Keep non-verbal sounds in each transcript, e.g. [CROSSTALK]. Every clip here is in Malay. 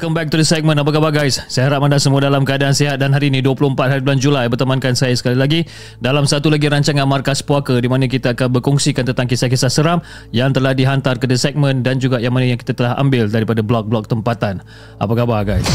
Welcome back to the segment Apa khabar guys? Saya harap anda semua dalam keadaan sihat Dan hari ini 24 hari bulan Julai Bertemankan saya sekali lagi Dalam satu lagi rancangan Markas Puaka Di mana kita akan berkongsikan tentang kisah-kisah seram Yang telah dihantar ke the segment Dan juga yang mana yang kita telah ambil Daripada blog-blog tempatan Apa khabar guys?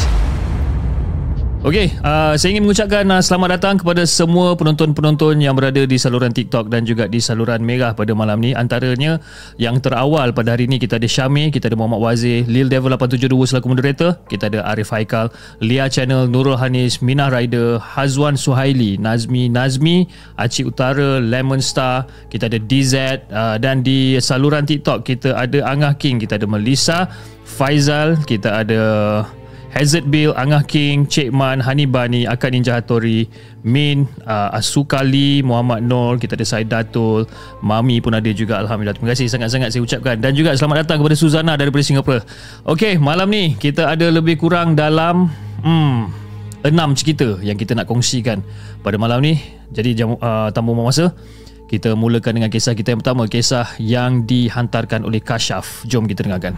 Okey, uh, saya ingin mengucapkan uh, selamat datang kepada semua penonton-penonton yang berada di saluran TikTok dan juga di saluran Merah pada malam ni. Antaranya yang terawal pada hari ini kita ada Syamir, kita ada Muhammad Wazir, Lil Devil 872 selaku moderator, kita ada Arif Haikal, Lia Channel, Nurul Hanis, Minah Rider, Hazwan Suhaili, Nazmi Nazmi, Acik Utara, Lemon Star, kita ada DZ uh, dan di saluran TikTok kita ada Angah King, kita ada Melissa, Faizal, kita ada Hazard Bill, Angah King, Cik Man, Hani Bani, Akan Ninja Hattori, Min, uh, Asukali, Muhammad Nur, kita ada Said Datul, Mami pun ada juga Alhamdulillah. Terima kasih sangat-sangat saya ucapkan. Dan juga selamat datang kepada Suzana daripada Singapura. Okey, malam ni kita ada lebih kurang dalam hmm, enam cerita yang kita nak kongsikan pada malam ni. Jadi jam, uh, tanpa masa, kita mulakan dengan kisah kita yang pertama. Kisah yang dihantarkan oleh Kashaf. Jom kita dengarkan.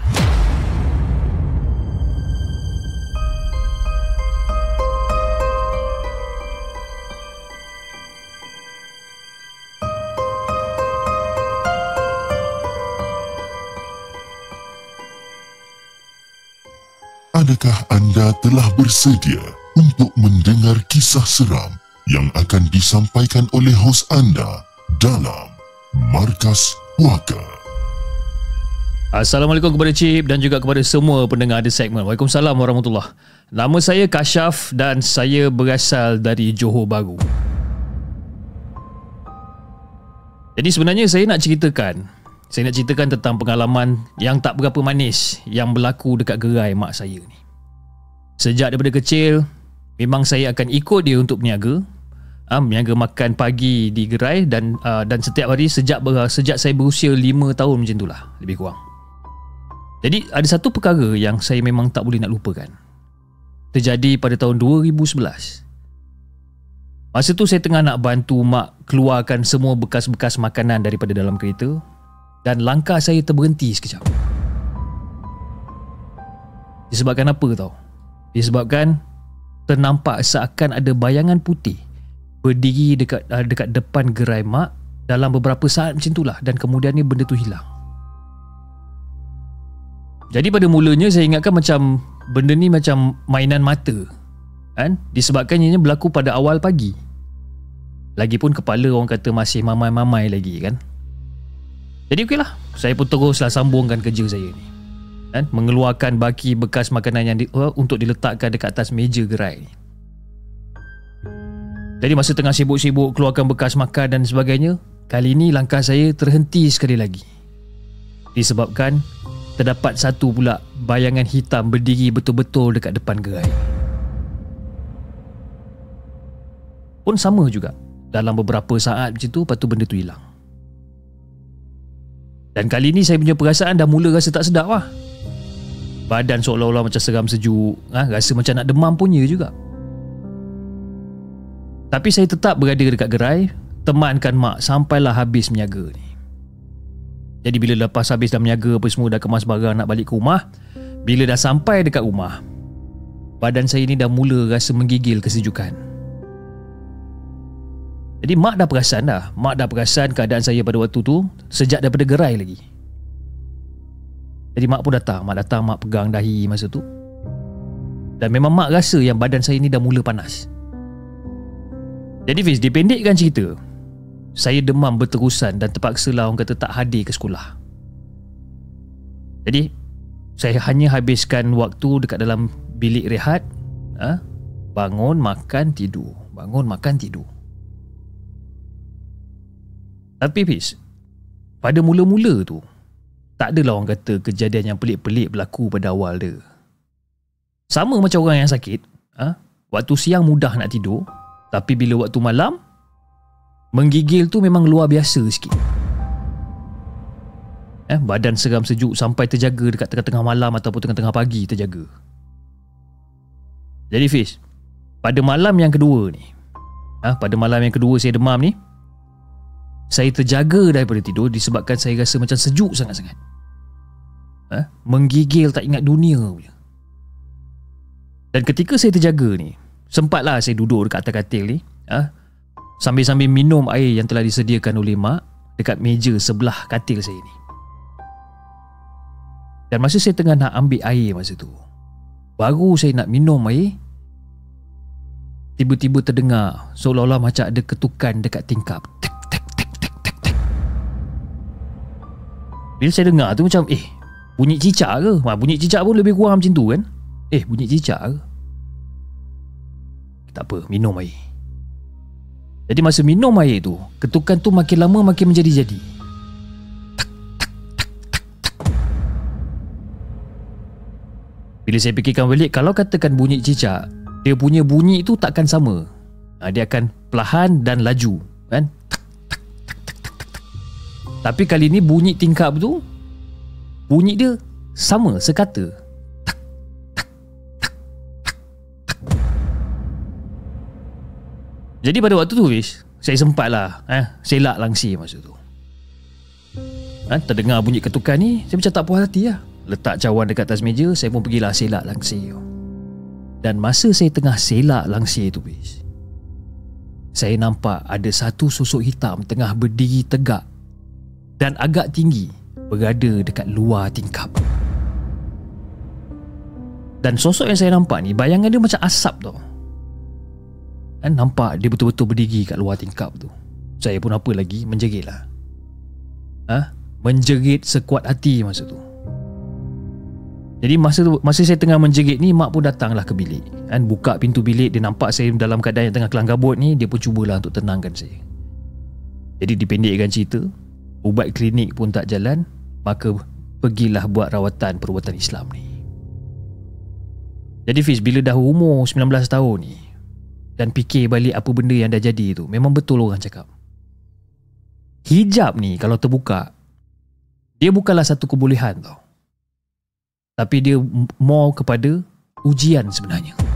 Adakah anda telah bersedia untuk mendengar kisah seram yang akan disampaikan oleh hos anda dalam Markas Puaka? Assalamualaikum kepada Cip dan juga kepada semua pendengar di segmen. Waalaikumsalam warahmatullahi Nama saya Kashaf dan saya berasal dari Johor Bahru. Jadi sebenarnya saya nak ceritakan saya nak ceritakan tentang pengalaman yang tak berapa manis yang berlaku dekat gerai mak saya ni. Sejak daripada kecil, memang saya akan ikut dia untuk berniaga. Ah, berniaga makan pagi di gerai dan uh, dan setiap hari sejak sejak saya berusia 5 tahun macam itulah, lebih kurang. Jadi ada satu perkara yang saya memang tak boleh nak lupakan. Terjadi pada tahun 2011. Masa tu saya tengah nak bantu mak keluarkan semua bekas-bekas makanan daripada dalam kereta dan langkah saya terberhenti sekejap. Disebabkan apa tau? Disebabkan ternampak seakan ada bayangan putih berdiri dekat uh, dekat depan gerai mak dalam beberapa saat macam itulah dan kemudian ni benda tu hilang. Jadi pada mulanya saya ingatkan macam benda ni macam mainan mata. Kan? Disebabkan ianya berlaku pada awal pagi. Lagipun kepala orang kata masih mamai-mamai lagi kan. Jadi okeylah, saya pun teruslah sambungkan kerja saya ni. Kan? Mengeluarkan baki bekas makanan yang di, uh, untuk diletakkan dekat atas meja gerai ni. Jadi masa tengah sibuk-sibuk keluarkan bekas makan dan sebagainya, kali ini langkah saya terhenti sekali lagi. Disebabkan terdapat satu pula bayangan hitam berdiri betul-betul dekat depan gerai. Pun sama juga. Dalam beberapa saat macam tu, lepas tu benda tu hilang. Dan kali ni saya punya perasaan dah mula rasa tak sedap lah. Badan seolah-olah macam seram sejuk ha? Rasa macam nak demam punya juga Tapi saya tetap berada dekat gerai Temankan mak sampailah habis menyaga ni Jadi bila lepas habis dah menyaga apa semua Dah kemas barang nak balik ke rumah Bila dah sampai dekat rumah Badan saya ni dah mula rasa menggigil kesejukan Jadi mak dah perasan dah. Mak dah perasan keadaan saya pada waktu tu Sejak daripada gerai lagi. Jadi mak pun datang. Mak datang mak pegang dahi masa tu. Dan memang mak rasa yang badan saya ni dah mula panas. Jadi Fiz dipendekkan cerita. Saya demam berterusan dan terpaksa lah orang kata tak hadir ke sekolah. Jadi saya hanya habiskan waktu dekat dalam bilik rehat ha? bangun makan tidur. Bangun makan tidur tapi Fiz pada mula-mula tu tak adalah orang kata kejadian yang pelik-pelik berlaku pada awal dia. Sama macam orang yang sakit ha? waktu siang mudah nak tidur tapi bila waktu malam menggigil tu memang luar biasa sikit. Eh, badan seram sejuk sampai terjaga dekat tengah-tengah malam ataupun tengah-tengah pagi terjaga. Jadi Fiz Pada malam yang kedua ni ha, Pada malam yang kedua saya demam ni Saya terjaga daripada tidur Disebabkan saya rasa macam sejuk sangat-sangat. Ha, Menggigil tak ingat dunia punya. Dan ketika saya terjaga ni Sempatlah saya duduk dekat atas katil ni ha, Sambil-sambil minum air yang telah disediakan oleh mak Dekat meja sebelah katil saya ni. Dan masa saya tengah nak ambil air masa tu Baru saya nak minum air Tiba-tiba terdengar Seolah-olah macam ada ketukan dekat tingkap. Tek, Bila saya dengar tu macam Eh bunyi cicak ke? Ha, Bunyi cicak pun lebih kurang macam tu kan? Eh bunyi cicak ke? Tak apa minum air. Jadi masa minum air tu Ketukan tu makin lama makin menjadi-jadi. Bila saya fikirkan balik Kalau katakan bunyi cicak Dia punya bunyi tu takkan sama. Ha, Dia akan perlahan dan laju kan? Tapi kali ni bunyi tingkap tu Bunyi dia sama sekata. Jadi pada waktu tu Wish Saya sempat lah eh, Selak langsir masa tu. Ha, Terdengar bunyi ketukan ni Saya macam tak puas hati lah. Letak cawan dekat atas meja Saya pun pergilah selak langsir. Dan masa saya tengah selak langsir tu bis, Saya nampak ada satu sosok hitam Tengah berdiri tegak Dan agak tinggi Berada dekat luar tingkap Dan sosok yang saya nampak ni Bayangan dia macam asap tau Dan nampak dia betul-betul berdiri kat luar tingkap tu Saya pun apa lagi menjerit lah Ha? Menjerit sekuat hati masa tu jadi masa masa saya tengah menjerit ni mak pun datanglah ke bilik. Kan buka pintu bilik dia nampak saya dalam keadaan yang tengah kelang kabut ni dia pun cubalah untuk tenangkan saya. Jadi dipendekkan cerita, ubat klinik pun tak jalan, maka pergilah buat rawatan perubatan Islam ni. Jadi Fiz bila dah umur 19 tahun ni dan fikir balik apa benda yang dah jadi tu, memang betul orang cakap. Hijab ni kalau terbuka dia bukanlah satu kebolehan tau tapi dia more kepada ujian sebenarnya.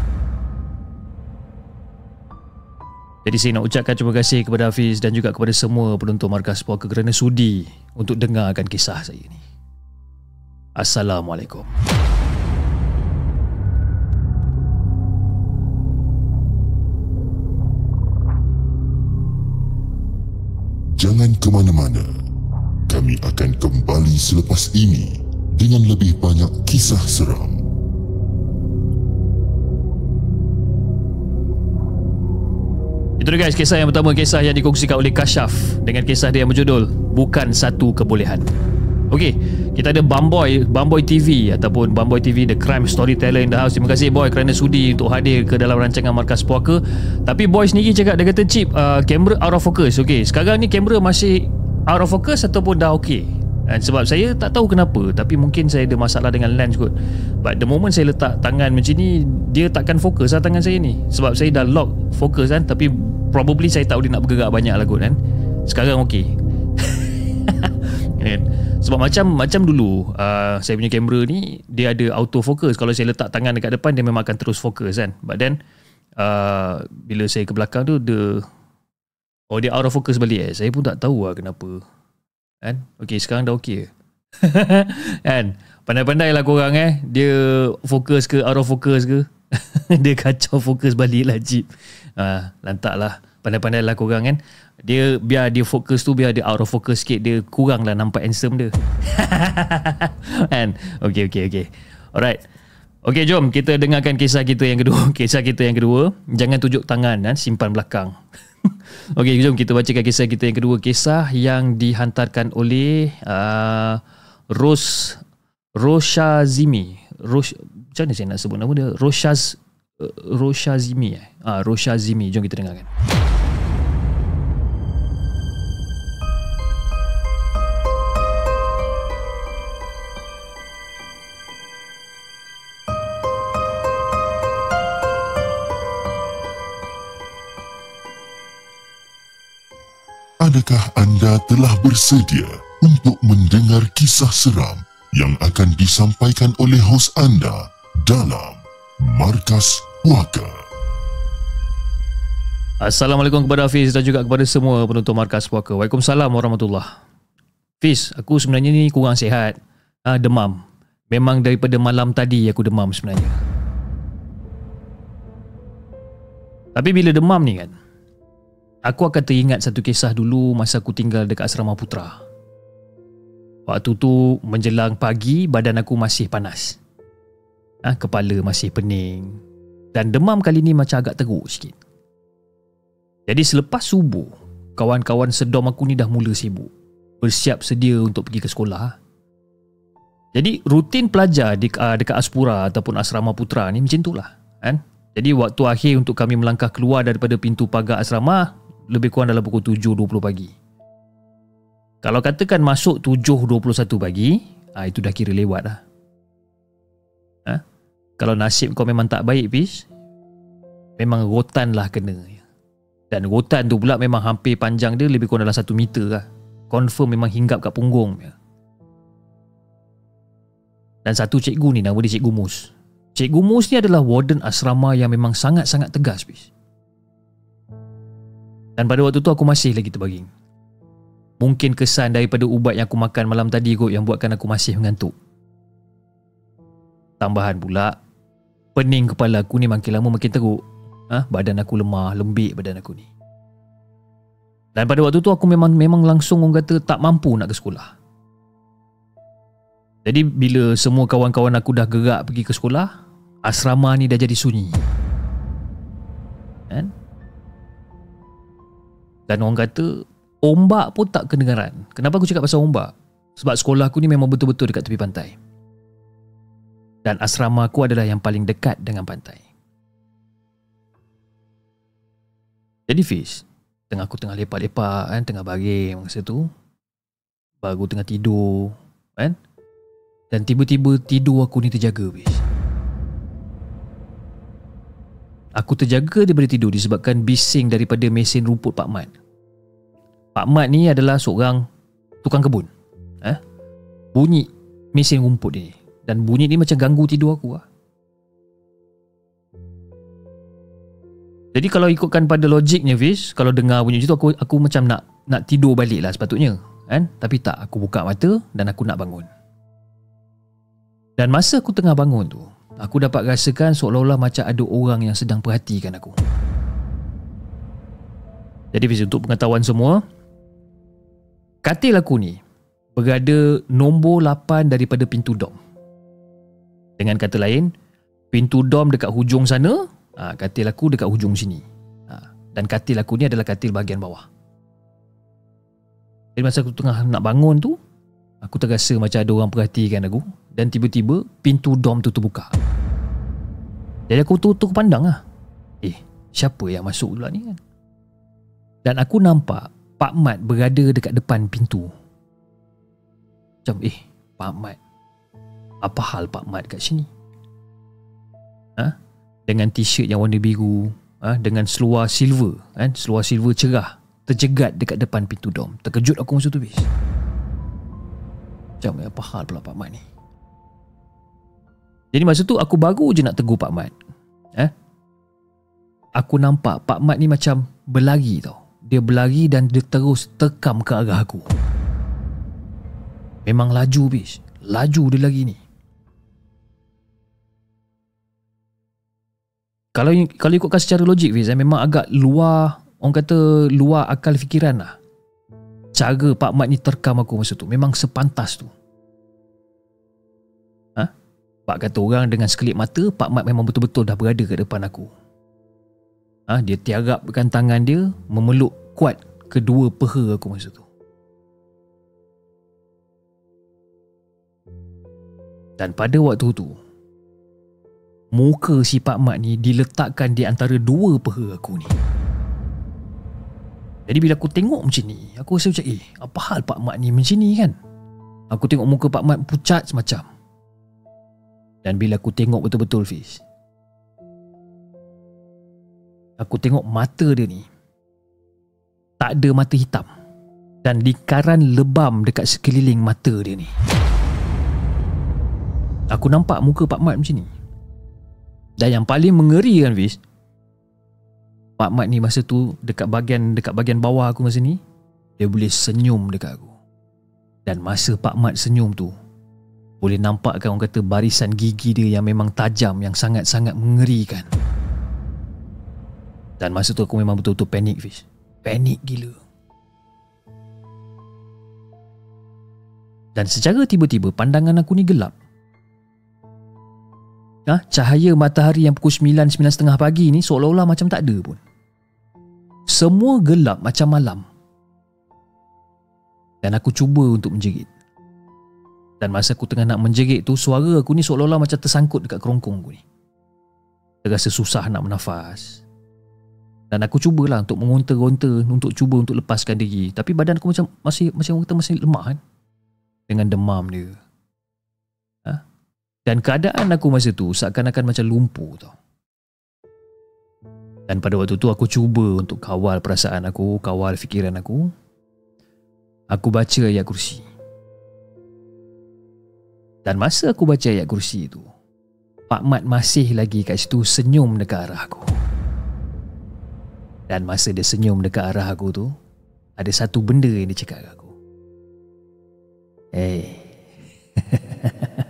Jadi saya nak ucapkan terima kasih kepada Hafiz dan juga kepada semua penonton Markas Puaka kerana sudi untuk dengarkan kisah saya ini. Assalamualaikum. Jangan ke mana-mana. Kami akan kembali selepas ini dengan lebih banyak kisah seram. Itu guys, kisah yang pertama kisah yang dikongsikan oleh Kashaf dengan kisah dia yang berjudul Bukan Satu Kebolehan. Okey, kita ada Bamboy, Bamboy TV ataupun Bamboy TV The Crime Storyteller in the house. Terima kasih boy kerana sudi untuk hadir ke dalam rancangan Markas Puaka. Tapi boy sendiri cakap dia kata chip uh, out of focus. Okey, sekarang ni kamera masih out of focus ataupun dah okey? And sebab saya tak tahu kenapa Tapi mungkin saya ada masalah dengan lens kot But the moment saya letak tangan macam ni Dia takkan fokus lah tangan saya ni Sebab saya dah lock fokus kan Tapi probably saya tahu dia nak bergerak banyak lah kot kan Sekarang okey [LAUGHS] kan? Sebab macam macam dulu uh, saya punya kamera ni dia ada auto focus. Kalau saya letak tangan dekat depan dia memang akan terus fokus kan. But then uh, bila saya ke belakang tu dia oh dia out of focus balik eh. Saya pun tak tahu lah kenapa. Kan? Okay sekarang dah okay. [LAUGHS] kan? Pandai-pandai lah korang eh. Dia fokus ke out of focus ke. [LAUGHS] dia kacau fokus balik lah Jeep. Uh, lantak lah. Pandai-pandai lah korang kan. Dia biar dia fokus tu biar dia out of focus sikit dia kurang lah nampak handsome dia. [LAUGHS] kan? Okay, okay, okay. Alright. Okay, jom kita dengarkan kisah kita yang kedua. Kisah kita yang kedua. Jangan tunjuk tangan dan simpan belakang. [LAUGHS] okay, jom kita bacakan kisah kita yang kedua. Kisah yang dihantarkan oleh uh, Ros Roshazimi. Rosh, macam mana saya nak sebut nama dia? Roshaz uh, Roshazimi eh. Ah, Roshazimi. Jom kita dengarkan. Adakah anda telah bersedia untuk mendengar kisah seram yang akan disampaikan oleh hos anda dalam Markas Puaka? Assalamualaikum kepada Hafiz dan juga kepada semua penonton Markas Puaka. Waalaikumsalam warahmatullahi Fiz, aku sebenarnya ni kurang sihat. Ah, demam. Memang daripada malam tadi aku demam sebenarnya. Tapi bila demam ni kan, Aku akan teringat satu kisah dulu masa aku tinggal dekat asrama putra. Waktu tu menjelang pagi badan aku masih panas. Ha, kepala masih pening. Dan demam kali ni macam agak teruk sikit. Jadi selepas subuh, kawan-kawan sedom aku ni dah mula sibuk. Bersiap sedia untuk pergi ke sekolah. Jadi rutin pelajar di, uh, dekat Aspura ataupun asrama putra ni macam itulah. Kan? Jadi waktu akhir untuk kami melangkah keluar daripada pintu pagar asrama lebih kurang dalam pukul 7.20 pagi. Kalau katakan masuk 7.21 pagi, ah itu dah kira lewat lah. Ha? Kalau nasib kau memang tak baik, Fish, memang rotan lah kena. Dan rotan tu pula memang hampir panjang dia lebih kurang dalam 1 meter lah. Confirm memang hinggap kat punggung. Dan satu cikgu ni nama dia Cikgu Mus. Cikgu Mus ni adalah warden asrama yang memang sangat-sangat tegas, Fish. Dan pada waktu tu aku masih lagi terbaging. Mungkin kesan daripada ubat yang aku makan malam tadi kot yang buatkan aku masih mengantuk. Tambahan pula, pening kepala aku ni makin lama makin teruk. Ha? Badan aku lemah, lembik badan aku ni. Dan pada waktu tu aku memang memang langsung orang kata tak mampu nak ke sekolah. Jadi bila semua kawan-kawan aku dah gerak pergi ke sekolah, asrama ni dah jadi sunyi. Kan? Dan orang kata Ombak pun tak kedengaran. Kenapa aku cakap pasal ombak? Sebab sekolah aku ni memang betul-betul dekat tepi pantai. Dan asrama aku adalah yang paling dekat dengan pantai. Jadi Fiz Tengah aku tengah lepak-lepak kan Tengah baring masa tu Baru tengah tidur kan? Dan tiba-tiba tidur aku ni terjaga Fiz Aku terjaga daripada tidur disebabkan bising daripada mesin rumput Pak Mat. Pak Mat ni adalah seorang tukang kebun. Eh? Bunyi mesin rumput ni. Dan bunyi ni macam ganggu tidur aku lah. Jadi kalau ikutkan pada logiknya Fiz, kalau dengar bunyi itu aku aku macam nak nak tidur balik lah sepatutnya. Kan? Tapi tak, aku buka mata dan aku nak bangun. Dan masa aku tengah bangun tu, aku dapat rasakan seolah-olah macam ada orang yang sedang perhatikan aku. Jadi Fiz, untuk pengetahuan semua, katil aku ni berada nombor 8 daripada pintu dom. Dengan kata lain, pintu dom dekat hujung sana, ha, katil aku dekat hujung sini. Ha, dan katil aku ni adalah katil bahagian bawah. Jadi masa aku tengah nak bangun tu, aku terasa macam ada orang perhatikan aku dan tiba-tiba pintu dom tu terbuka. Jadi aku tutup pandang lah. Eh, siapa yang masuk pula ni kan? Dan aku nampak Pak Mat berada dekat depan pintu. Macam, eh, Pak Mat. Apa hal Pak Mat kat sini? Ha? Dengan t-shirt yang warna biru, ha? dengan seluar silver, kan? seluar silver cerah, terjegat dekat depan pintu dom. Terkejut aku masa tu, bis. Macam apa hal pula Pak Mat ni Jadi masa tu aku baru je nak tegur Pak Mat. Eh? Aku nampak Pak Mat ni macam berlari tau. Dia berlari dan dia terus tekam ke arah aku. Memang laju bis Laju dia lagi ni. Kalau kalau ikutkan secara logik Fiz eh, Memang agak luar Orang kata luar akal fikiran lah. Cara Pak Mat ni terkam aku masa tu. Memang sepantas tu? Pak kata orang dengan sekelip mata Pak Mat memang betul-betul dah berada kat depan aku. Ha? Dia tiarapkan tangan dia Memeluk kuat kedua peha aku masa tu. Dan pada waktu tu Muka si Pak Mat ni diletakkan di antara dua peha aku ni. Jadi bila aku tengok macam ni Aku rasa macam eh apa hal Pak Mat ni macam ni kan? Aku tengok muka Pak Mat pucat semacam Dan bila aku tengok betul-betul Fiz Aku tengok mata dia ni Tak ada mata hitam. Dan lingkaran lebam dekat sekeliling mata dia ni. Aku nampak muka Pak Mat macam ni. Dan yang paling mengerikan Fiz Pak Mat ni masa tu Dekat bahagian dekat bahagian bawah aku masa ni Dia boleh senyum dekat aku. Dan masa Pak Mat senyum tu Boleh nampakkan orang kata Barisan gigi dia yang memang tajam Yang sangat-sangat mengerikan Dan masa tu aku memang betul-betul panik Fiz Panik gila Dan secara tiba-tiba pandangan aku ni gelap ha, cahaya matahari yang pukul 9 9.30 pagi ni seolah-olah macam tak ada pun. Semua gelap macam malam. Dan aku cuba untuk menjerit. Dan masa aku tengah nak menjerit tu suara aku ni seolah-olah macam tersangkut dekat kerongkong aku ni. Terasa susah nak bernafas. Dan aku cubalah untuk mengonta-gonta untuk cuba untuk lepaskan diri. Tapi badan aku macam masih macam kata masih lemah kan. Dengan demam dia. Dan keadaan aku masa tu seakan-akan macam lumpuh tau. Dan pada waktu tu aku cuba untuk kawal perasaan aku, kawal fikiran aku. Aku baca ayat kursi. Dan masa aku baca ayat kursi tu, Pak Mat masih lagi kat situ senyum dekat arah aku. Dan masa dia senyum dekat arah aku tu, ada satu benda yang dia cakap kat aku. Eh. Hey. [LAUGHS]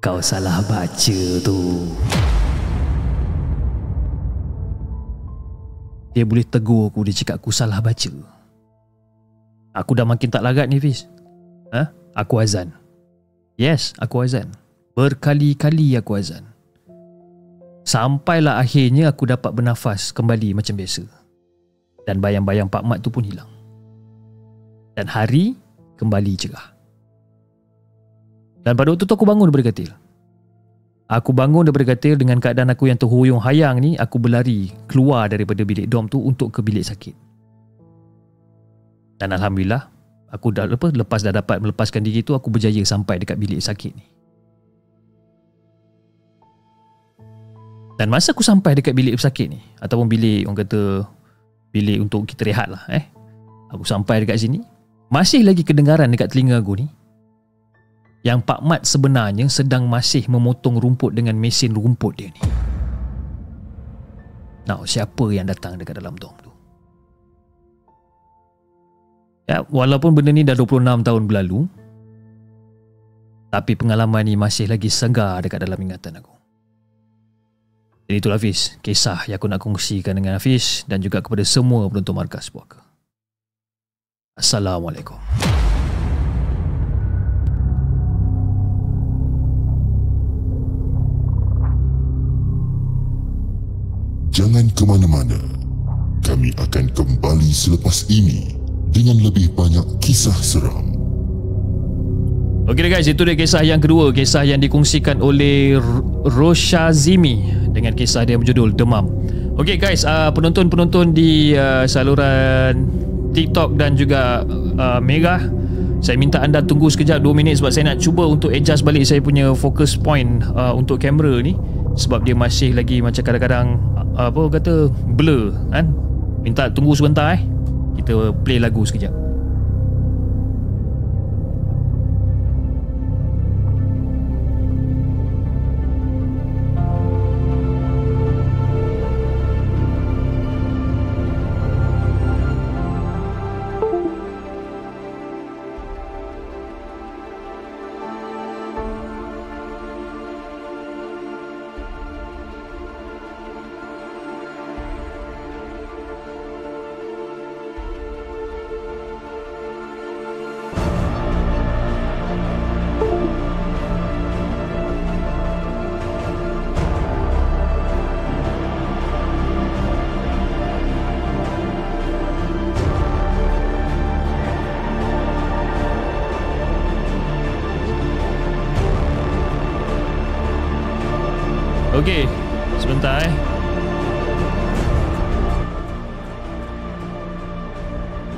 Kau salah baca tu Dia boleh tegur aku Dia cakap aku salah baca Aku dah makin tak larat ni Fiz ha? Aku azan Yes aku azan Berkali-kali aku azan Sampailah akhirnya aku dapat bernafas kembali macam biasa Dan bayang-bayang Pak Mat tu pun hilang Dan hari kembali cerah dan pada waktu tu aku bangun daripada katil. Aku bangun daripada katil dengan keadaan aku yang terhuyung hayang ni, aku berlari keluar daripada bilik dom tu untuk ke bilik sakit. Dan Alhamdulillah, aku dah lepas, lepas dah dapat melepaskan diri tu, aku berjaya sampai dekat bilik sakit ni. Dan masa aku sampai dekat bilik sakit ni, ataupun bilik orang kata, bilik untuk kita rehat lah eh. Aku sampai dekat sini, masih lagi kedengaran dekat telinga aku ni, yang Pak Mat sebenarnya sedang masih memotong rumput dengan mesin rumput dia ni. Now, siapa yang datang dekat dalam dom tu? Ya, walaupun benda ni dah 26 tahun berlalu, tapi pengalaman ni masih lagi segar dekat dalam ingatan aku. Jadi itulah Hafiz, kisah yang aku nak kongsikan dengan Hafiz dan juga kepada semua penonton markas puaka. Assalamualaikum. Jangan ke mana-mana. Kami akan kembali selepas ini dengan lebih banyak kisah seram. Okey guys, itu dia kisah yang kedua, kisah yang dikongsikan oleh Rosha Zimi dengan kisah dia berjudul Demam. Okey guys, uh, penonton-penonton di uh, saluran TikTok dan juga uh, Mega saya minta anda tunggu sekejap 2 minit sebab saya nak cuba untuk adjust balik saya punya focus point uh, untuk kamera ni sebab dia masih lagi macam kadang-kadang apa kata blur kan minta tunggu sebentar eh kita play lagu sekejap Okey, sebentar eh.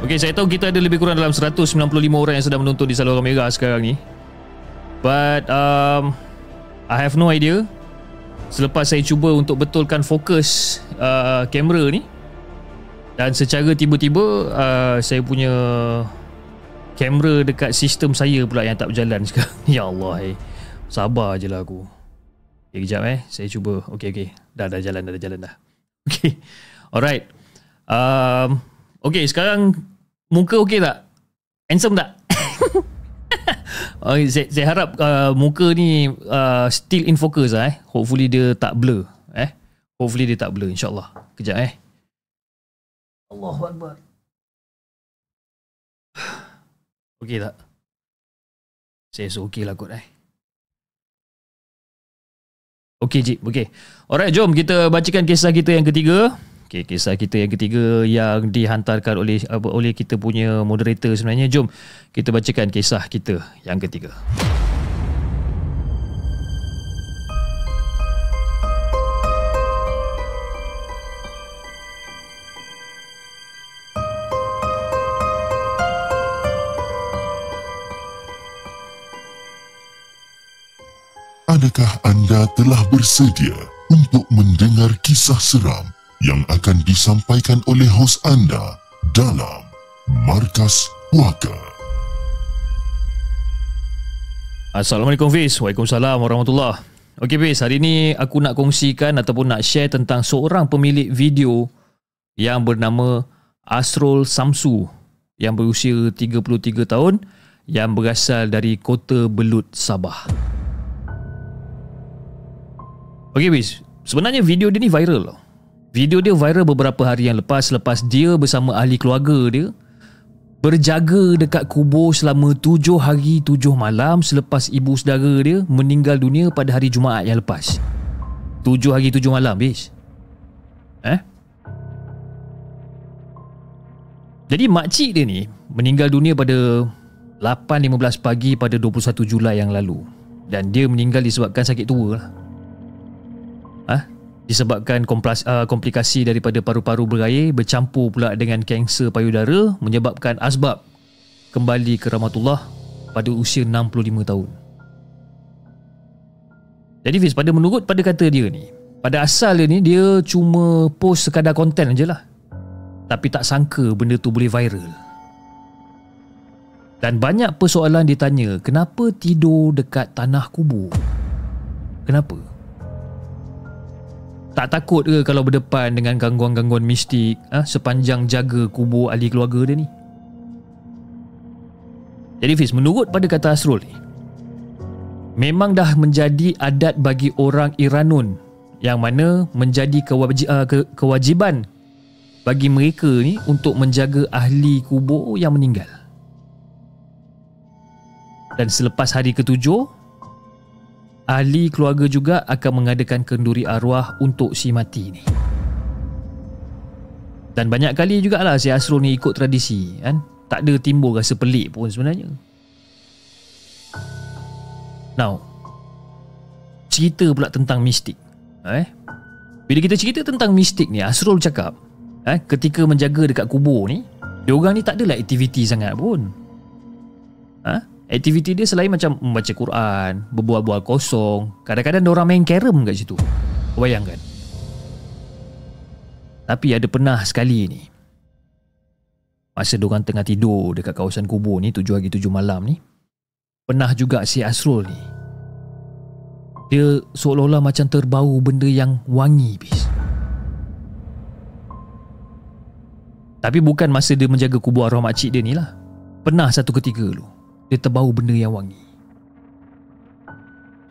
Okey, saya tahu kita ada lebih kurang dalam 195 orang yang sedang menonton di saluran Mega sekarang ni. But um, I have no idea. Selepas saya cuba untuk betulkan fokus uh, kamera ni dan secara tiba-tiba uh, saya punya kamera dekat sistem saya pula yang tak berjalan [LAUGHS] sekarang. ya Allah, eh. sabar je lah aku. Okay, kejap eh. Saya cuba. Okay, okay. Dah, dah jalan, dah, dah jalan dah. [LAUGHS] Okay. Alright. Um, okay, sekarang muka okay tak? Handsome tak? [LAUGHS] okay, saya, saya harap uh, muka ni uh, still in focus lah eh. Hopefully dia tak blur. Eh? Hopefully dia tak blur insyaAllah. Kejap eh. Allahu Akbar. [SIGHS] Okey tak? Saya so okey lah kot eh. Okey Jip, okey. Alright, jom kita bacakan kisah kita yang ketiga. Okey, kisah kita yang ketiga yang dihantarkan oleh oleh kita punya moderator sebenarnya. Jom kita bacakan kisah kita yang ketiga. Adakah anda telah bersedia untuk mendengar kisah seram yang akan disampaikan oleh hos anda dalam Markas Puaka? Assalamualaikum Fiz. Waalaikumsalam warahmatullahi Okey Fiz, hari ni aku nak kongsikan ataupun nak share tentang seorang pemilik video yang bernama Asrul Samsu yang berusia 33 tahun yang berasal dari kota Belut, Sabah. Okay Wiz. Sebenarnya video dia ni viral tau. Video dia viral beberapa hari yang lepas. Lepas dia bersama ahli keluarga dia Berjaga dekat kubur selama tujuh hari tujuh malam. Selepas ibu saudara dia meninggal dunia pada hari Jumaat yang lepas. Tujuh hari tujuh malam Wiz. Eh? Jadi makcik dia ni meninggal dunia pada 8.15 pagi pada 21 Julai yang lalu. Dan dia meninggal disebabkan sakit tua lah ha? disebabkan komplas, uh, komplikasi daripada paru-paru berair bercampur pula dengan kanser payudara menyebabkan asbab kembali ke rahmatullah pada usia 65 tahun. Jadi Fiz, pada menurut pada kata dia ni, pada asal dia ni dia cuma post sekadar konten je lah. Tapi tak sangka benda tu boleh viral. Dan banyak persoalan ditanya, kenapa tidur dekat tanah kubur? Kenapa? Tak takut ke kalau berdepan dengan gangguan-gangguan mistik ha, sepanjang jaga kubur ahli keluarga dia ni? Jadi Fiz, menurut pada kata Asrul ni, memang dah menjadi adat bagi orang Iranun yang mana menjadi kewajib, uh, ke, kewajiban bagi mereka ni untuk menjaga ahli kubur yang meninggal. Dan selepas hari ketujuh, ahli keluarga juga akan mengadakan kenduri arwah untuk si mati ni. Dan banyak kali jugalah si Asrul ni ikut tradisi kan. Tak ada timbul rasa pelik pun sebenarnya. Now, cerita pula tentang mistik. Eh? Bila kita cerita tentang mistik ni, Asrul cakap, eh, ketika menjaga dekat kubur ni, dia orang ni tak adalah aktiviti sangat pun. Ha? Aktiviti dia selain macam membaca Quran, berbual-bual kosong, kadang-kadang orang main carom kat situ. Bayangkan. Tapi ada pernah sekali ni. Masa orang tengah tidur dekat kawasan kubur ni tujuh hari tujuh malam ni. Pernah juga si Asrul ni. Dia seolah-olah macam terbau benda yang wangi bis. Tapi bukan masa dia menjaga kubur arwah makcik dia ni lah. Pernah satu ketika dulu dia terbau benda yang wangi.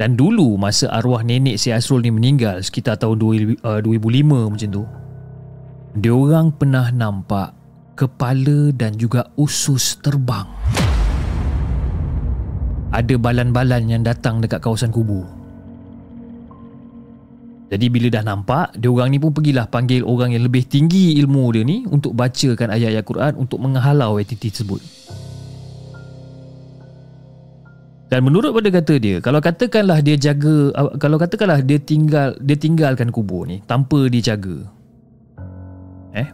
Dan dulu masa arwah nenek si Asrul ni meninggal sekitar tahun 2005 uh, macam tu. Dia orang pernah nampak kepala dan juga usus terbang. Ada balan-balan yang datang dekat kawasan kubur. Jadi bila dah nampak, dia orang ni pun pergilah panggil orang yang lebih tinggi ilmu dia ni untuk bacakan ayat-ayat Quran untuk menghalau entiti tersebut. Dan menurut pada kata dia, kalau katakanlah dia jaga uh, kalau katakanlah dia tinggal dia tinggalkan kubur ni tanpa dia jaga. Eh?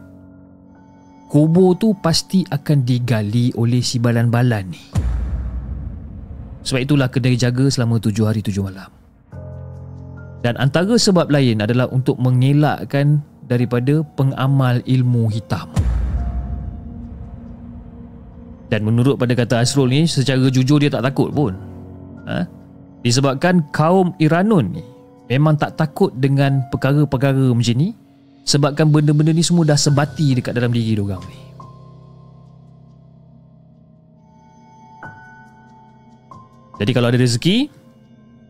Kubur tu pasti akan digali oleh si balan-balan ni. Sebab itulah kena jaga selama tujuh hari tujuh malam. Dan antara sebab lain adalah untuk mengelakkan daripada pengamal ilmu hitam. Dan menurut pada kata Asrul ni Secara jujur dia tak takut pun ha? Disebabkan kaum Iranun ni Memang tak takut dengan perkara-perkara macam ni Sebabkan benda-benda ni semua dah sebati dekat dalam diri diorang ni Jadi kalau ada rezeki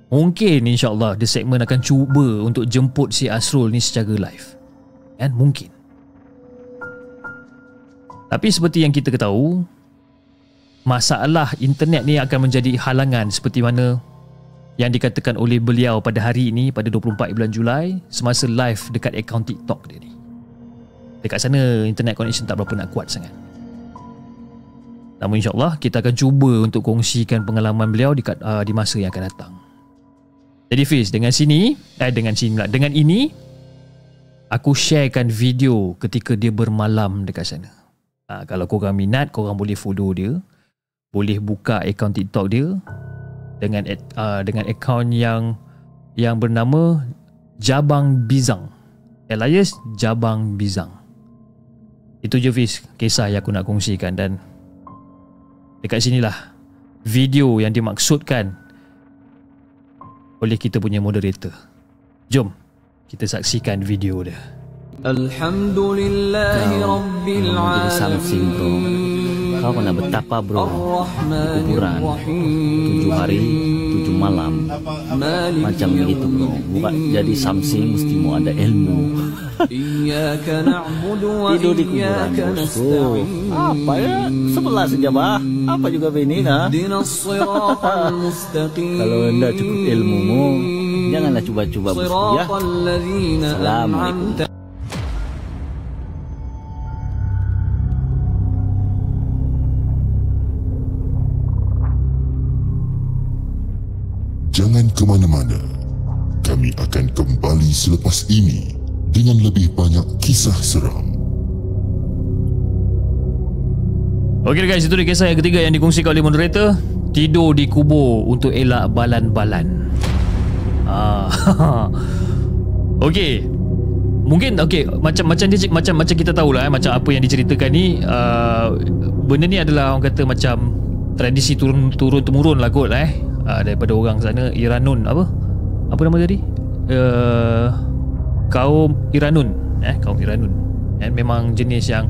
Mungkin insyaAllah The segment akan cuba Untuk jemput si Asrul ni secara live Kan? Mungkin Tapi seperti yang kita ketahui masalah internet ni akan menjadi halangan seperti mana yang dikatakan oleh beliau pada hari ini pada 24 bulan Julai semasa live dekat akaun TikTok dia ni. Dekat sana internet connection tak berapa nak kuat sangat. Namun insyaAllah kita akan cuba untuk kongsikan pengalaman beliau di, uh, di masa yang akan datang. Jadi Fiz, dengan sini, eh dengan sini lah, dengan ini, aku sharekan video ketika dia bermalam dekat sana. Ha, kalau korang minat, korang boleh follow dia boleh buka akaun TikTok dia dengan uh, dengan akaun yang yang bernama Jabang Bizang. Elias Jabang Bizang. Itu je Fiz kisah yang aku nak kongsikan dan dekat sinilah video yang dimaksudkan oleh kita punya moderator. Jom kita saksikan video dia. Alhamdulillahi Rabbil Alamin Kau pernah betapa bro. Kuburan. Tujuh hari Tujuh malam. Macam itu bro. Bukan jadi something Mesti mau ada ilmu. Tidur di kuburan bosku Apa ya? Sebelah saja bah. Apa juga ini nah? [LAUGHS] Kalau anda cukup ilmumu Janganlah cuba-cuba bosku ya. Assalamualaikum ke mana-mana. Kami akan kembali selepas ini dengan lebih banyak kisah seram. Okey guys, itu dia kisah yang ketiga yang dikongsikan oleh moderator. Tidur di kubur untuk elak balan-balan. Ah. [LAUGHS] Okey. Mungkin okey macam macam dia macam macam kita tahulah eh macam apa yang diceritakan ni uh, benda ni adalah orang kata macam tradisi turun turun temurun lah kot eh uh, daripada orang sana Iranun apa? Apa nama tadi? Uh, kaum Iranun eh kaum Iranun. Eh, memang jenis yang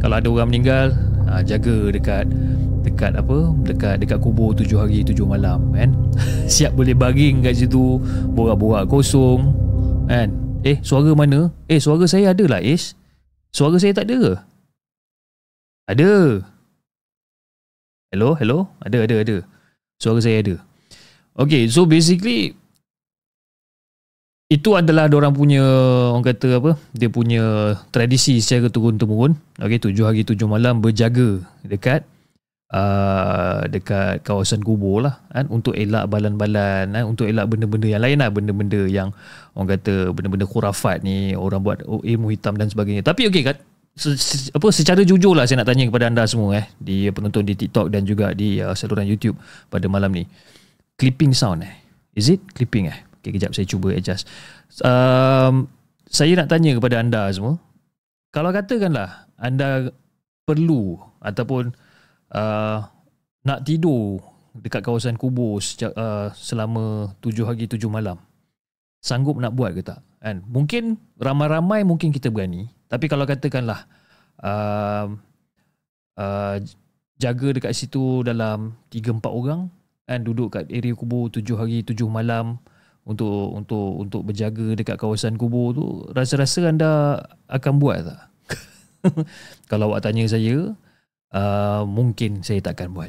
kalau ada orang meninggal uh, jaga dekat dekat apa? Dekat dekat kubur tujuh hari tujuh malam kan? [LAUGHS] Siap boleh baring kat situ borak-borak kosong kan? Eh suara mana? Eh suara saya ada lah Ish suara saya tak ada ke? Ada. Hello hello? Ada ada ada. Suara saya ada Okay, so basically itu adalah orang punya orang kata apa? Dia punya tradisi secara turun temurun. Okay, tujuh hari tujuh malam berjaga dekat uh, dekat kawasan kubur lah kan untuk elak balan-balan kan? untuk elak benda-benda yang lain lah benda-benda yang orang kata benda-benda khurafat ni orang buat ilmu hitam dan sebagainya tapi okey kan se, se, apa secara jujur lah saya nak tanya kepada anda semua eh di penonton di TikTok dan juga di uh, saluran YouTube pada malam ni clipping sound eh? Is it clipping eh? Okay, kejap saya cuba adjust. Um, saya nak tanya kepada anda semua. Kalau katakanlah anda perlu ataupun uh, nak tidur dekat kawasan kubur sejak, uh, selama tujuh hari tujuh malam. Sanggup nak buat ke tak? Kan? Mungkin ramai-ramai mungkin kita berani. Tapi kalau katakanlah uh, uh, jaga dekat situ dalam tiga empat orang kan duduk kat area kubur tujuh hari tujuh malam untuk untuk untuk berjaga dekat kawasan kubur tu rasa-rasa anda akan buat tak? [LAUGHS] Kalau awak tanya saya uh, mungkin saya takkan buat.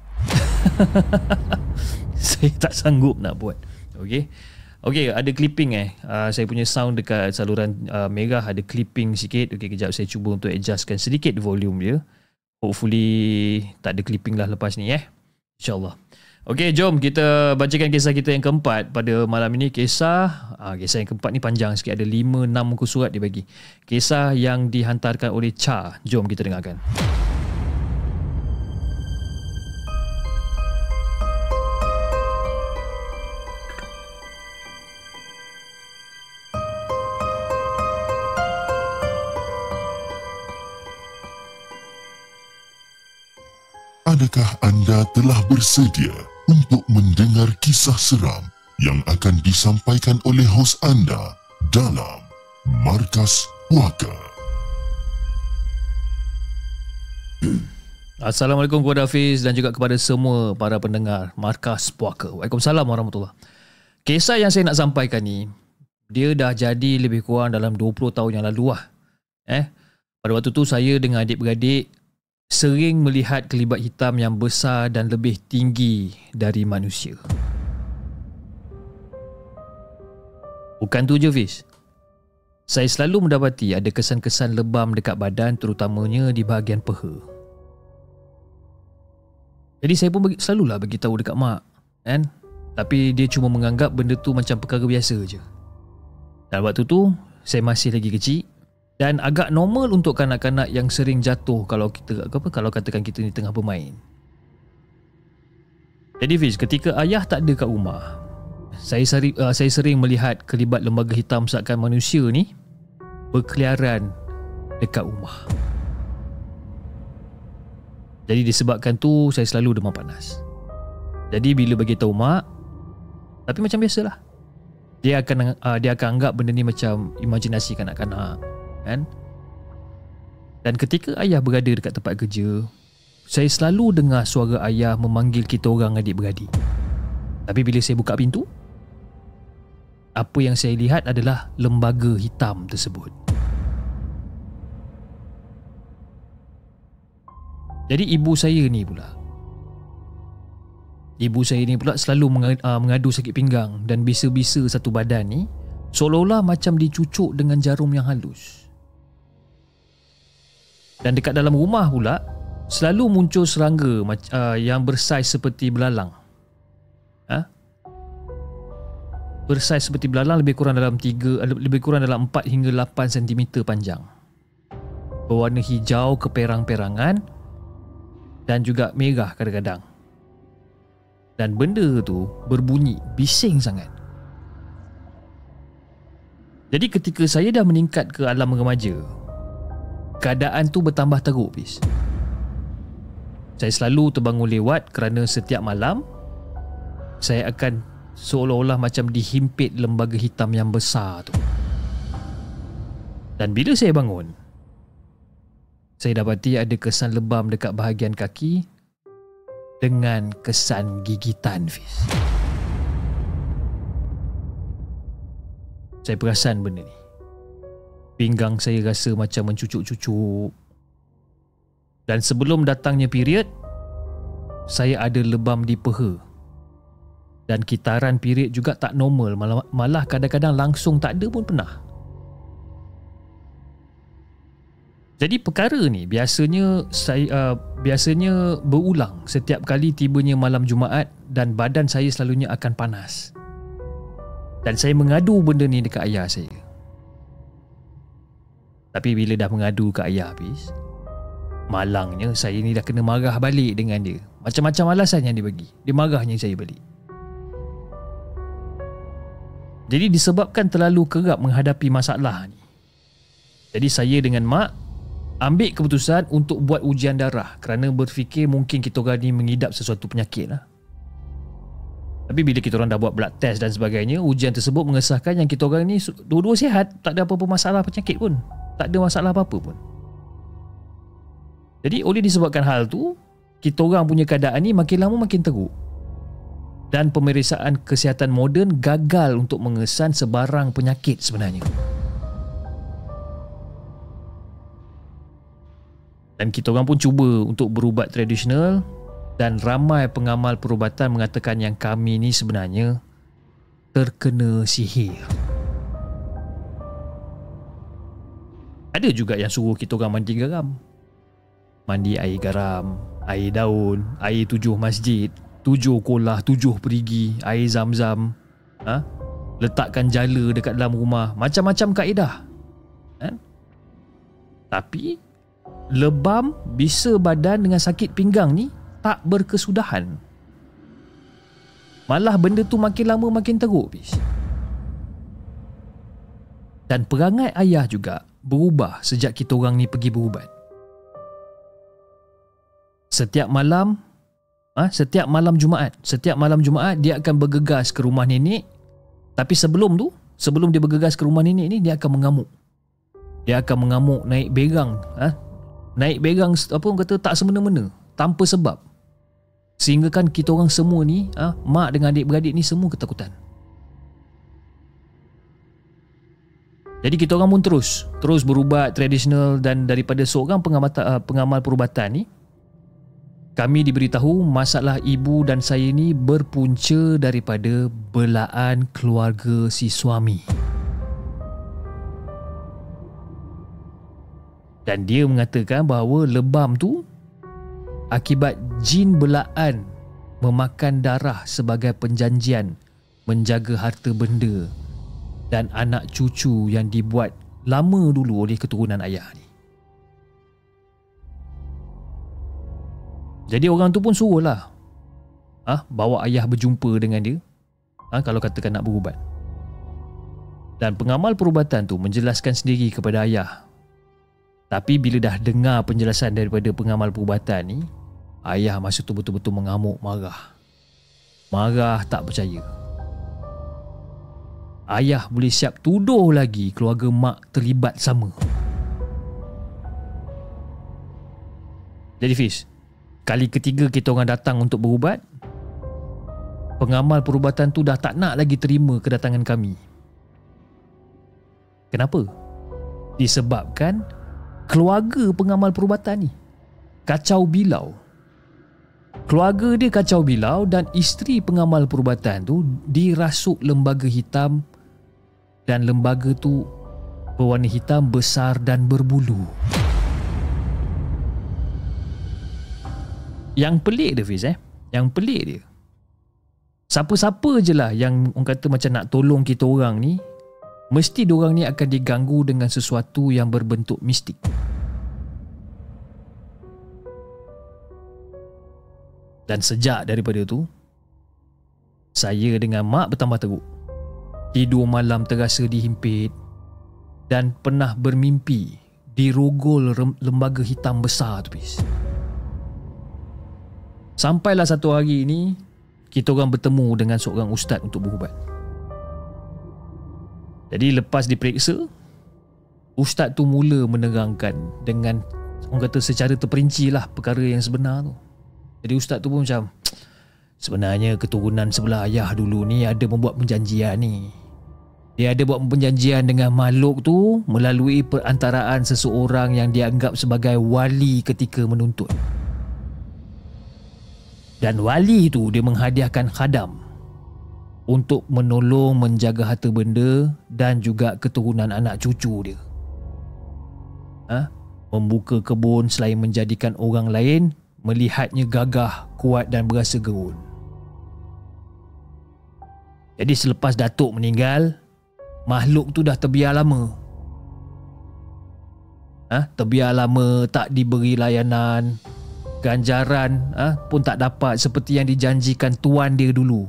[LAUGHS] saya tak sanggup nak buat. Okey. Okey, ada clipping eh. Uh, saya punya sound dekat saluran uh, merah ada clipping sikit. Okey, kejap saya cuba untuk adjustkan sedikit volume dia. Hopefully tak ada clipping lah lepas ni eh. InsyaAllah. Okey, jom kita bacakan kisah kita yang keempat pada malam ini. Kisah, ah, kisah yang keempat ni panjang sikit. Ada lima, enam muka surat dia bagi. Kisah yang dihantarkan oleh Cha. Jom kita dengarkan. Adakah anda telah bersedia untuk mendengar kisah seram yang akan disampaikan oleh hos anda dalam Markas Puaka? Assalamualaikum kepada Hafiz dan juga kepada semua para pendengar Markas Puaka. Waalaikumsalam warahmatullahi Kisah yang saya nak sampaikan ni, dia dah jadi lebih kurang dalam 20 tahun yang lalu lah. Eh, pada waktu tu saya dengan adik-beradik sering melihat kelibat hitam yang besar dan lebih tinggi dari manusia. Bukan tu je Fiz. Saya selalu mendapati ada kesan-kesan lebam dekat badan terutamanya di bahagian peha. Jadi saya pun selalulah bagi tahu dekat mak, kan? Tapi dia cuma menganggap benda tu macam perkara biasa je. Dan waktu tu saya masih lagi kecil dan agak normal untuk kanak-kanak yang sering jatuh kalau kita apa kalau katakan kita ni tengah bermain. Jadi Fiz, ketika ayah tak ada kat rumah, saya sering, uh, saya sering melihat kelibat lembaga hitam seakan manusia ni berkeliaran dekat rumah. Jadi disebabkan tu saya selalu demam panas. Jadi bila bagi tahu mak, tapi macam biasalah. Dia akan uh, dia akan anggap benda ni macam imajinasi kanak-kanak kan? Dan ketika ayah berada dekat tempat kerja saya selalu dengar suara ayah memanggil kita orang adik-beradik tapi bila saya buka pintu apa yang saya lihat adalah lembaga hitam tersebut. Jadi ibu saya ni pula Ibu saya ni pula selalu ah, mengadu sakit pinggang dan bisa-bisa satu badan ni seolah-olah macam dicucuk dengan jarum yang halus. Dan dekat dalam rumah pula selalu muncul serangga uh, yang bersaiz seperti belalang. Ha? Bersaiz seperti belalang lebih kurang dalam 3 lebih kurang dalam 4 hingga 8 cm panjang. Berwarna hijau keperang-perangan dan juga merah kadang-kadang. Dan benda tu berbunyi bising sangat. Jadi ketika saya dah meningkat ke alam remaja, keadaan tu bertambah teruk bis. Saya selalu terbangun lewat kerana setiap malam saya akan seolah-olah macam dihimpit lembaga hitam yang besar tu. Dan bila saya bangun, saya dapati ada kesan lebam dekat bahagian kaki dengan kesan gigitan Fiz. Saya perasan benda ni. Pinggang saya rasa macam mencucuk-cucuk. Dan sebelum datangnya period, saya ada lebam di peha. Dan kitaran period juga tak normal, malah, kadang-kadang langsung tak ada pun pernah. Jadi perkara ni biasanya saya uh, biasanya berulang setiap kali tibanya malam Jumaat dan badan saya selalunya akan panas. Dan saya mengadu benda ni dekat ayah saya. Tapi bila dah mengadu ke ayah habis Malangnya saya ni dah kena marah balik dengan dia. Macam-macam alasan yang dia bagi. Dia marahnya saya balik. Jadi disebabkan terlalu kerap menghadapi masalah ni. Jadi saya dengan mak Ambil keputusan untuk buat ujian darah Kerana berfikir mungkin kita orang ni mengidap sesuatu penyakit lah. Tapi bila kita orang dah buat blood test dan sebagainya, ujian tersebut mengesahkan yang kita orang ni dua-dua sihat, tak ada apa-apa masalah penyakit pun tak ada masalah apa-apa pun. Jadi oleh disebabkan hal tu, kita orang punya keadaan ni makin lama makin teruk. Dan pemeriksaan kesihatan moden gagal untuk mengesan sebarang penyakit sebenarnya. Dan kita orang pun cuba untuk berubat tradisional dan ramai pengamal perubatan mengatakan yang kami ni sebenarnya terkena sihir. Ada juga yang suruh kita orang mandi garam. Mandi air garam, air daun, air tujuh masjid. tujuh kolah, tujuh perigi, air zam-zam, ha? letakkan jala dekat dalam rumah, macam-macam kaedah. Kan? Tapi lebam bisa badan dengan sakit pinggang ni tak berkesudahan. Malah benda tu makin lama makin teruk bis. Dan perangai ayah juga berubah sejak kita orang ni pergi berubat. Setiap malam ha, setiap malam Jumaat, setiap malam Jumaat dia akan bergegas ke rumah nenek. Tapi sebelum tu, sebelum dia bergegas ke rumah nenek ni dia akan mengamuk. Dia akan mengamuk naik berang, ha? Naik berang apa orang kata tak semena-mena, tanpa sebab. Sehingga kan kita orang semua ni, ha, mak dengan adik-beradik ni semua ketakutan. Jadi kita orang pun terus terus berubat tradisional dan daripada seorang pengamal uh, pengamal perubatan ni kami diberitahu masalah ibu dan saya ni berpunca daripada belaan keluarga si suami. Dan dia mengatakan bahawa lebam tu akibat jin belaan memakan darah sebagai penjanjian menjaga harta benda dan anak cucu yang dibuat lama dulu oleh keturunan ayah ni. Jadi orang tu pun suruh lah ah, Bawa ayah berjumpa dengan dia. Ah, Kalau katakan nak berubat. Dan pengamal perubatan tu menjelaskan sendiri kepada ayah. Tapi bila dah dengar penjelasan daripada pengamal perubatan ni Ayah masa tu betul-betul mengamuk marah. Marah tak percaya ayah boleh siap tuduh lagi keluarga mak terlibat sama. Jadi Fiz, kali ketiga kita orang datang untuk berubat, pengamal perubatan tu dah tak nak lagi terima kedatangan kami. Kenapa? Disebabkan keluarga pengamal perubatan ni kacau bilau. Keluarga dia kacau bilau dan isteri pengamal perubatan tu dirasuk lembaga hitam dan lembaga tu berwarna hitam besar dan berbulu. Yang pelik dia Fiz eh. Yang pelik dia. Siapa-siapa je lah yang orang kata macam nak tolong kita orang ni mesti orang ni akan diganggu dengan sesuatu yang berbentuk mistik. Dan sejak daripada tu saya dengan mak bertambah teruk. Tidur malam terasa dihimpit dan pernah bermimpi dirogol lembaga hitam besar tu bis. Sampailah satu hari ini kita orang bertemu dengan seorang ustaz untuk berubat. Jadi lepas diperiksa ustaz tu mula menerangkan dengan orang kata secara terperinci lah perkara yang sebenar tu. Jadi ustaz tu pun macam sebenarnya keturunan sebelah ayah dulu ni ada membuat perjanjian ni dia ada buat perjanjian dengan makhluk tu melalui perantaraan seseorang yang dianggap sebagai wali ketika menuntut. Dan wali itu dia menghadiahkan khadam untuk menolong menjaga harta benda dan juga keturunan anak cucu dia. Ha? Membuka kebun selain menjadikan orang lain melihatnya gagah, kuat dan berasa gerun. Jadi selepas Datuk meninggal, makhluk tu dah terbiar lama. Ha? Terbiar lama tak diberi layanan. Ganjaran ha? pun tak dapat seperti yang dijanjikan tuan dia dulu.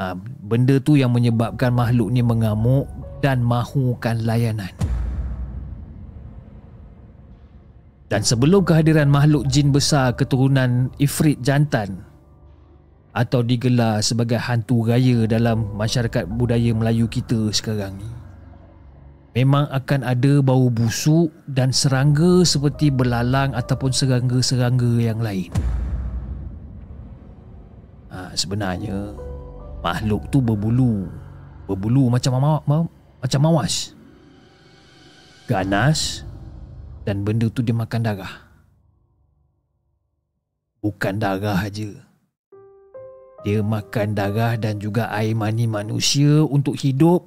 Ha? Benda tu yang menyebabkan makhluk ni mengamuk dan mahukan layanan. Dan sebelum kehadiran makhluk jin besar keturunan Ifrit jantan atau digelar sebagai hantu raya dalam masyarakat budaya Melayu kita sekarang ni. Memang akan ada bau busuk dan serangga seperti belalang ataupun serangga-serangga yang lain. Ha, sebenarnya makhluk tu berbulu. Berbulu macam ma- ma- macam mawas. Ganas dan benda tu dia makan darah. Bukan darah aja. Dia makan darah dan juga air mani manusia untuk hidup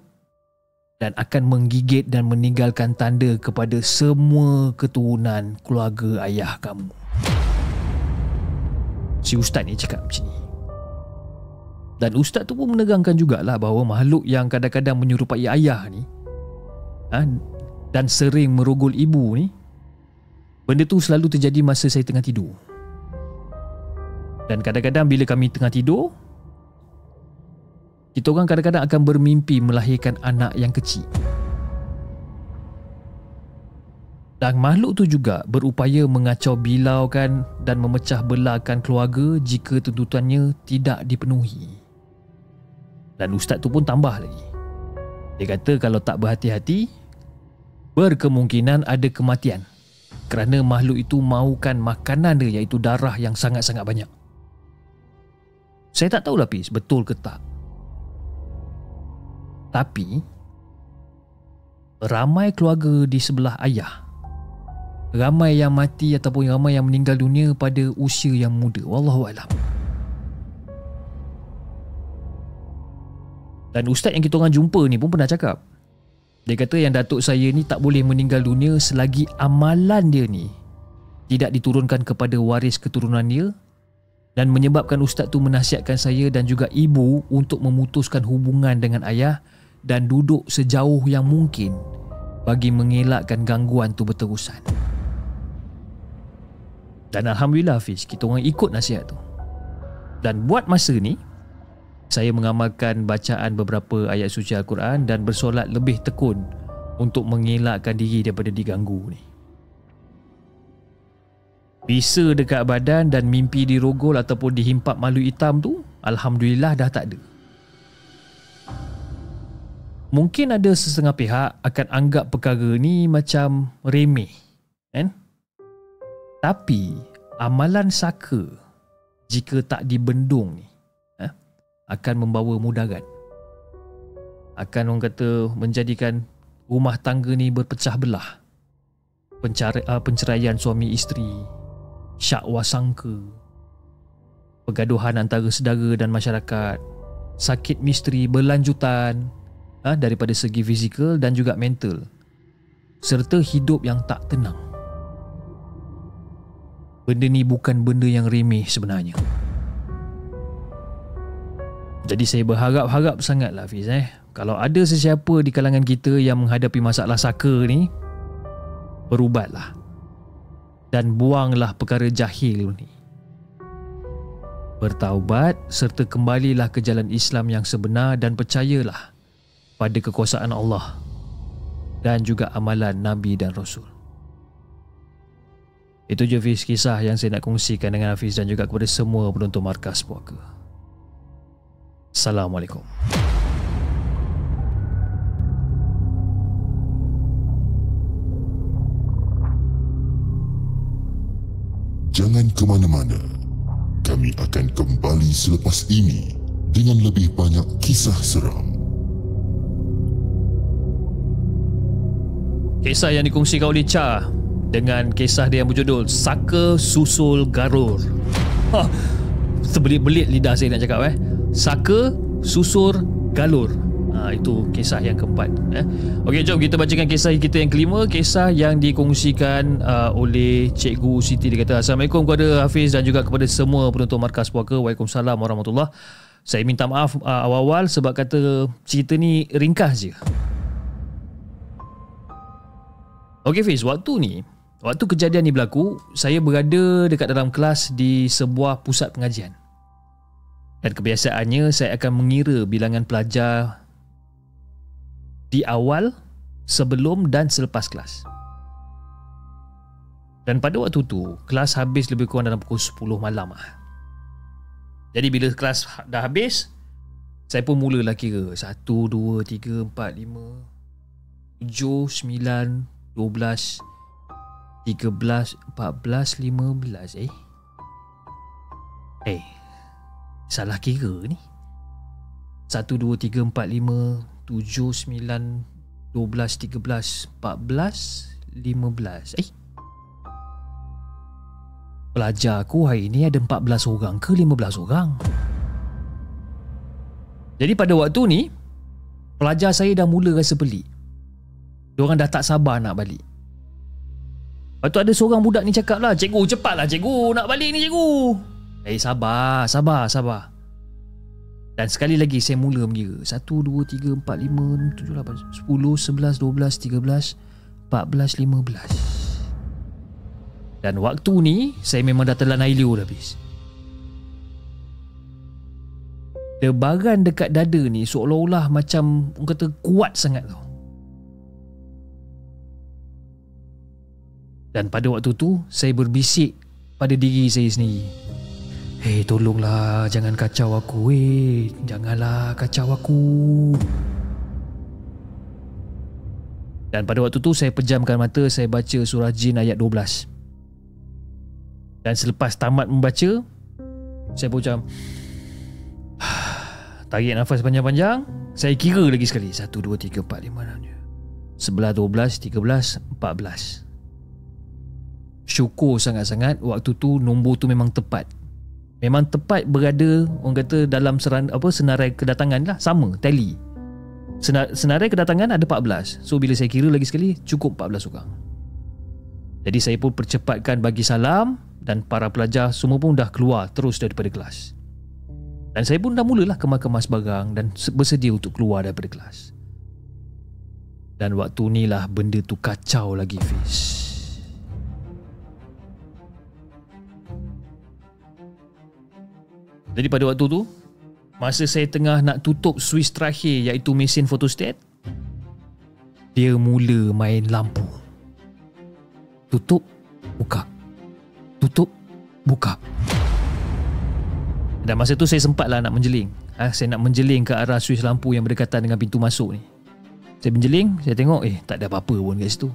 dan akan menggigit dan meninggalkan tanda kepada semua keturunan keluarga ayah kamu. Si ustaz ni cakap macam ni. Dan ustaz tu pun menegangkan jugalah bahawa makhluk yang kadang-kadang menyerupai ayah ni ha, dan sering merogol ibu ni benda tu selalu terjadi masa saya tengah tidur. Dan kadang-kadang bila kami tengah tidur kita orang kadang-kadang akan bermimpi melahirkan anak yang kecil. Dan makhluk tu juga berupaya mengacau bilaukan dan memecah belahkan keluarga jika tuntutannya tidak dipenuhi. Dan ustaz tu pun tambah lagi. Dia kata kalau tak berhati-hati, berkemungkinan ada kematian kerana makhluk itu mahukan makanan dia iaitu darah yang sangat-sangat banyak. Saya tak tahu lapis betul ke tak. Tapi ramai keluarga di sebelah ayah ramai yang mati ataupun ramai yang meninggal dunia pada usia yang muda wallahu alam dan ustaz yang kita orang jumpa ni pun pernah cakap dia kata yang datuk saya ni tak boleh meninggal dunia selagi amalan dia ni tidak diturunkan kepada waris keturunan dia dan menyebabkan ustaz tu menasihatkan saya dan juga ibu untuk memutuskan hubungan dengan ayah dan duduk sejauh yang mungkin bagi mengelakkan gangguan tu berterusan. Dan Alhamdulillah Hafiz Kita orang ikut nasihat tu Dan buat masa ni Saya mengamalkan bacaan beberapa ayat suci Al-Quran Dan bersolat lebih tekun Untuk mengelakkan diri daripada diganggu ni Bisa dekat badan dan mimpi dirogol Ataupun dihimpak malu hitam tu Alhamdulillah dah tak ada Mungkin ada sesetengah pihak akan anggap perkara ni macam remeh kan? Tapi amalan saka jika tak dibendung ni eh, akan membawa mudarat. Akan orang kata menjadikan rumah tangga ni berpecah belah. Pencara, uh, penceraian suami isteri, syakwa sangka, pergaduhan antara sedara dan masyarakat, sakit misteri berlanjutan uh, daripada segi fizikal dan juga mental serta hidup yang tak tenang. Benda ni bukan benda yang remeh sebenarnya. Jadi saya berharap-harap sangatlah Fiz eh. Kalau ada sesiapa di kalangan kita yang menghadapi masalah saka ni, berubatlah. Dan buanglah perkara jahil ni. Bertaubat serta kembalilah ke jalan Islam yang sebenar dan percayalah pada kekuasaan Allah dan juga amalan Nabi dan Rasul. Itu je Hafiz kisah yang saya nak kongsikan dengan Hafiz dan juga kepada semua penonton Markas Puaka. Assalamualaikum. Jangan ke mana-mana. Kami akan kembali selepas ini dengan lebih banyak kisah seram. Kisah yang dikongsikan oleh Cha dengan kisah dia yang berjudul Saka Susul Garur. Ha, terbelit-belit lidah saya nak cakap eh. Saka Susur Galur. Ha, itu kisah yang keempat. Eh. Okey, jom kita bacakan kisah kita yang kelima. Kisah yang dikongsikan uh, oleh Cikgu Siti. Dia kata, Assalamualaikum kepada Hafiz dan juga kepada semua penonton Markas Puaka. Waalaikumsalam warahmatullahi Saya minta maaf uh, awal-awal sebab kata cerita ni ringkas je. Okey Fiz, waktu ni Waktu kejadian ni berlaku, saya berada dekat dalam kelas di sebuah pusat pengajian. Dan kebiasaannya saya akan mengira bilangan pelajar di awal, sebelum dan selepas kelas. Dan pada waktu tu, kelas habis lebih kurang dalam pukul 10 malam ah. Jadi bila kelas dah habis, saya pun mulalah kira 1 2 3 4 5 7 9 12 13, 14, 15 eh Eh Salah kira ni 1, 2, 3, 4, 5 7, 9 12, 13, 14 15 Eh. Pelajar aku hari ni ada 14 orang ke 15 orang? Jadi pada waktu ni Pelajar saya dah mula rasa pelik. Diorang dah tak sabar nak balik. Lepas tu ada seorang budak ni cakap lah Cikgu cepatlah cikgu. Nak balik ni cikgu. Eh sabar sabar sabar Dan sekali lagi saya mula mengira. 1, 2, 3, 4, 5, 6, 7, 8, 10, 11, 12, 13, 14, 15 Dan waktu ni saya memang dah telan air liur habis. Debaran dekat dada ni seolah-olah macam orang kata kuat sangat tau. Dan pada waktu tu saya berbisik pada diri saya sendiri Hei tolonglah jangan kacau aku weh Janganlah kacau aku. Dan pada waktu tu saya pejamkan mata Saya baca surah jin ayat 12 Dan selepas tamat membaca Saya pun macam [SIGHS] Tarik nafas panjang-panjang. Saya kira lagi sekali. 1, 2, 3, 4, 5, 6 11, 12, 13, 14 Syukur sangat-sangat Waktu tu nombor tu memang tepat memang tepat berada orang kata dalam seran, apa senarai kedatangan lah. Sama tally. Senar, senarai kedatangan ada 14 so bila saya kira lagi sekali cukup 14 orang. Jadi saya pun percepatkan bagi salam dan para pelajar semua pun dah keluar terus daripada kelas. Dan saya pun dah mulalah kemas-kemas barang dan bersedia untuk keluar daripada kelas. Dan waktu ni lah benda tu kacau lagi Fiz Jadi pada waktu tu Masa saya tengah nak tutup switch terakhir iaitu mesin photostat Dia mula main lampu. Tutup Buka. Tutup Buka. Dan masa tu saya sempat lah nak menjeling. Ha, Saya nak menjeling ke arah switch lampu yang berdekatan dengan pintu masuk ni. Saya menjeling Saya tengok eh tak ada apa-apa pun kat situ.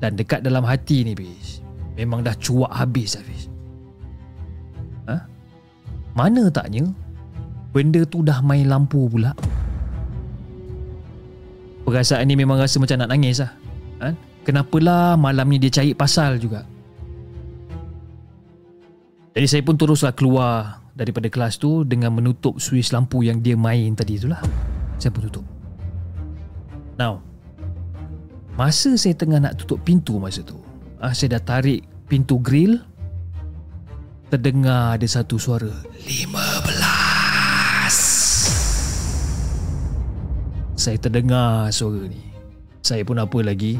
Dan dekat dalam hati ni Fiz Memang dah cuak habis Hafiz mana taknya? Benda tu dah main lampu pula. Perasaan ni memang rasa macam nak nangis lah. Ha? Kenapalah malam ni dia cari pasal juga. Jadi saya pun teruslah keluar Daripada kelas tu Dengan menutup switch lampu yang dia main tadi tu lah. Saya pun tutup. Now Masa saya tengah nak tutup pintu masa tu ah, Saya dah tarik pintu grill terdengar ada satu suara. Lima belas. Saya terdengar suara ni. Saya pun apa lagi?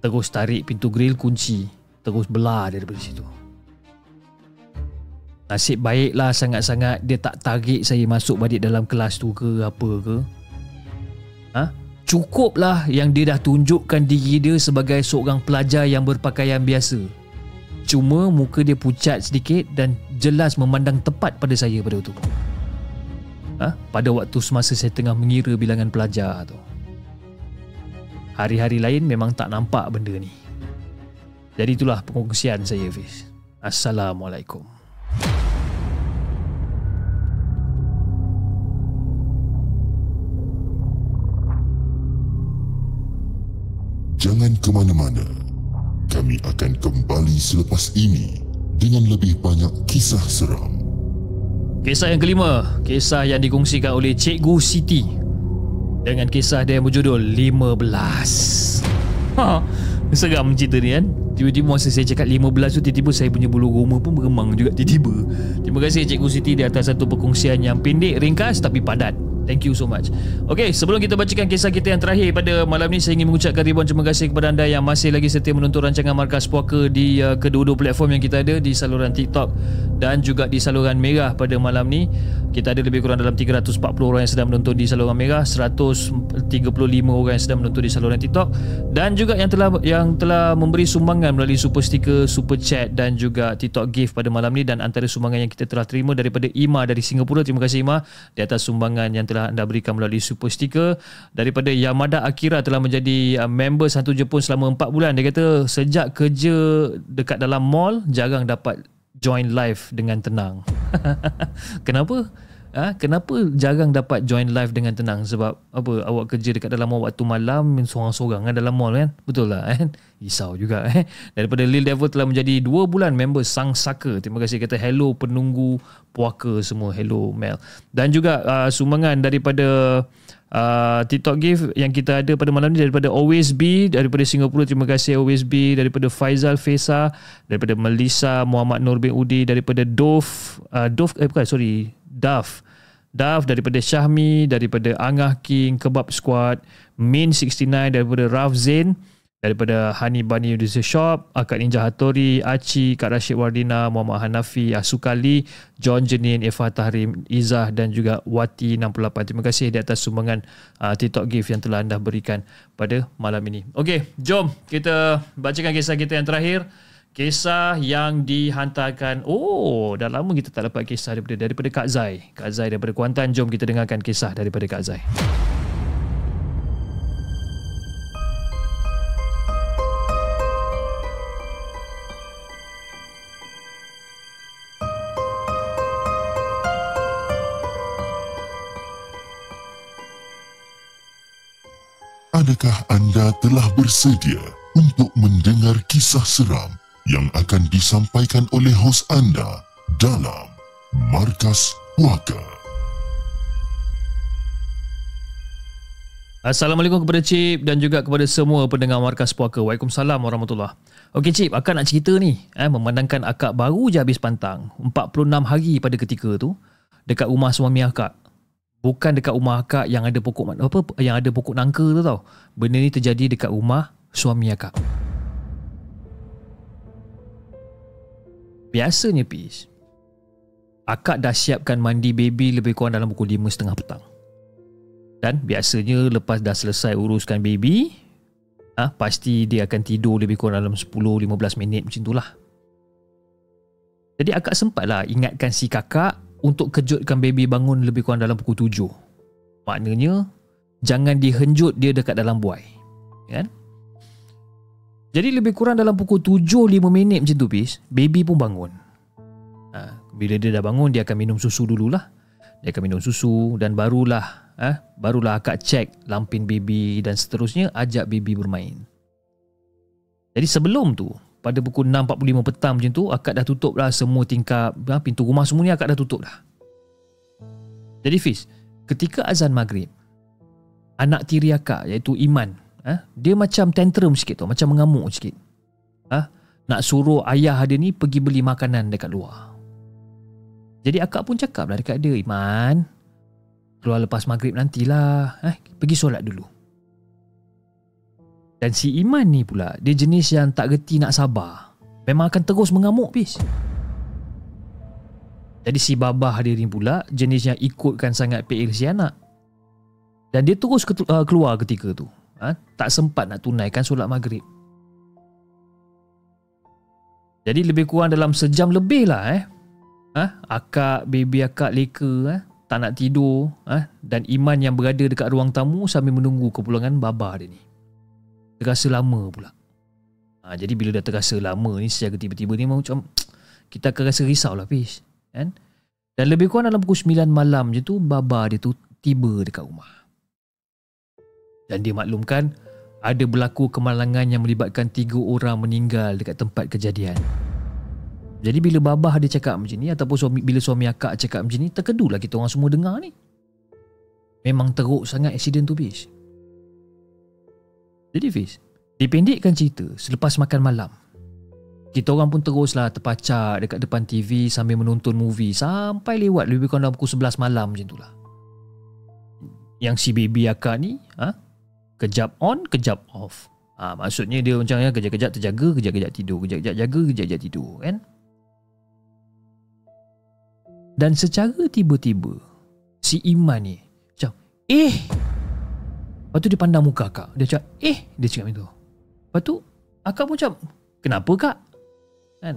Terus tarik pintu grill kunci. Terus belah daripada situ. Nasib baiklah sangat-sangat Dia tak tarik saya masuk balik dalam kelas tu ke apa ke. Ha? Cukuplah yang dia dah tunjukkan diri dia sebagai seorang pelajar yang berpakaian biasa Cuma muka dia pucat sedikit dan jelas memandang tepat pada saya pada waktu itu. Ha? Pada waktu semasa saya tengah mengira bilangan pelajar tu. Hari-hari lain memang tak nampak benda ni. Jadi itulah pengungsian saya Fiz. Assalamualaikum. Jangan ke mana-mana kami akan kembali selepas ini dengan lebih banyak kisah seram. Kisah yang kelima, kisah yang dikongsikan oleh Cikgu Siti dengan kisah dia yang berjudul 15. Ha, seram cerita ni kan. Tiba-tiba masa saya cakap 15 tu tiba-tiba saya punya bulu roma pun bergemang juga tiba-tiba. Terima kasih Cikgu Siti di atas satu perkongsian yang pendek, ringkas tapi padat. Thank you so much. Okay sebelum kita bacakan kisah kita yang terakhir pada malam ni Saya ingin mengucapkan ribuan terima kasih kepada anda Yang masih lagi setia menonton rancangan Markas Puaka Di uh, kedua-dua platform yang kita ada Di saluran TikTok Dan juga di saluran Merah pada malam ni. Kita ada lebih kurang dalam 340 orang yang sedang menonton di saluran Merah 135 orang yang sedang menonton di saluran TikTok Dan juga yang telah yang telah memberi sumbangan Melalui super sticker, super chat Dan juga TikTok gift pada malam ni. Dan antara sumbangan yang kita telah terima Daripada Ima dari Singapura Terima kasih Ima Di atas sumbangan yang telah anda berikan melalui super sticker. Daripada Yamada Akira telah menjadi uh, member satu Jepun selama 4 bulan. Dia kata sejak kerja dekat dalam mall jarang dapat join live dengan tenang. [LAUGHS] Kenapa Ha, kenapa jarang dapat join live dengan tenang? Sebab apa awak kerja dekat dalam mall waktu malam seorang-seorang kan dalam mall kan? Betul lah [LAUGHS] kan risau juga eh? Daripada Lil Devil telah menjadi 2 bulan member Sang Saka. Terima kasih kata hello penunggu puaka semua. Hello Mel. Dan juga uh, sumbangan daripada Uh, TikTok gift yang kita ada pada malam ni daripada Always Be daripada Singapura terima kasih Always Be daripada Faizal Fesa daripada Melissa Muhammad Nur bin Udi daripada Dov uh, Dov eh bukan sorry Daf Daf daripada Syahmi daripada Angah King Kebab Squad Min 69 daripada Raf Zain daripada Hani Bani User Shop, Akad Ninja Hattori, Aci, Kak Rashid Wardina, Muhammad Hanafi, Asukali, John Jenin, Eva Tahrim, Izzah dan juga Wati 68. Terima kasih di atas sumbangan uh, TikTok gift yang telah anda berikan pada malam ini. Okey, jom kita bacakan kisah kita yang terakhir. Kisah yang dihantarkan. Oh dah lama kita tak dapat kisah daripada, daripada Kak Zai. Kak Zai daripada Kuantan. Jom kita dengarkan kisah daripada Kak Zai. Adakah anda telah bersedia untuk mendengar kisah seram yang akan disampaikan oleh hos anda dalam Markas Puaka? Assalamualaikum kepada Cip dan juga kepada semua pendengar Markas Puaka. Waalaikumsalam warahmatullahi Okey Cip, akak nak cerita ni. Eh, memandangkan akak baru je habis pantang. 46 hari pada ketika tu. Dekat rumah suami akak bukan dekat rumah akak yang ada pokok apa yang ada pokok nangka tu tau. Benda ni terjadi dekat rumah suami akak. Biasanya Pis Akak dah siapkan mandi baby lebih kurang dalam pukul 5.30 petang Dan biasanya lepas dah selesai uruskan baby ah ha, Pasti dia akan tidur lebih kurang dalam 10-15 minit macam itulah Jadi akak sempatlah ingatkan si kakak untuk kejutkan baby bangun lebih kurang dalam pukul 7. Maknanya, jangan dihenjut dia dekat dalam buai. Kan? Jadi lebih kurang dalam pukul 7-5 minit macam tu, Pis, baby pun bangun. Ha, bila dia dah bangun, dia akan minum susu dululah. Dia akan minum susu dan barulah ha, barulah akak cek lampin baby dan seterusnya ajak baby bermain. Jadi sebelum tu, pada pukul 6.45 petang macam tu akak dah tutup lah semua tingkap ha, pintu rumah semua ni akak dah tutup dah jadi Fiz ketika azan maghrib anak tiri akak iaitu Iman ha, dia macam tantrum sikit tu macam mengamuk sikit. Ha, nak suruh ayah dia ni pergi beli makanan dekat luar. Jadi akak pun cakap lah dekat dia Iman keluar lepas maghrib nantilah. Eh, pergi solat dulu. Dan si Iman ni pula Dia jenis yang tak reti nak sabar. Memang akan terus mengamuk bis Jadi si babah dia ni pula Jenis yang ikutkan sangat PL si anak. Dan dia terus uh, keluar ketika tu ha? Tak sempat nak tunaikan solat maghrib Jadi lebih kurang dalam sejam lebih lah eh ha? Akak, baby akak leka eh? Tak nak tidur eh? Dan Iman yang berada dekat ruang tamu Sambil menunggu kepulangan babah dia ni terasa lama pula. Ha, jadi bila dah terasa lama ni secara tiba-tiba ni macam kita akan rasa risau lah Fish. Kan? Dan lebih kurang dalam pukul 9 malam je tu baba dia tu tiba dekat rumah. Dan dia maklumkan ada berlaku kemalangan yang melibatkan tiga orang meninggal dekat tempat kejadian. Jadi bila babah dia cakap macam ni ataupun suami, bila suami akak cakap macam ni terkedulah kita orang semua dengar ni. Memang teruk sangat accident tu bis. Jadi Fiz, dipendekkan cerita selepas makan malam. Kita orang pun teruslah terpacar dekat depan TV sambil menonton movie sampai lewat lebih kurang dalam pukul 11 malam macam itulah. Yang si baby akak ni, ha? Kejap on, kejap off. Ha, maksudnya dia macam ya, kejap-kejap terjaga, kejap-kejap tidur, kejap-kejap jaga, kejap-kejap tidur kan. Dan secara tiba-tiba, si Iman ni macam, eh, Lepas tu dia pandang muka akak. Dia cakap, eh, dia cakap macam tu. Lepas tu, akak pun cakap, kenapa kak? Kan?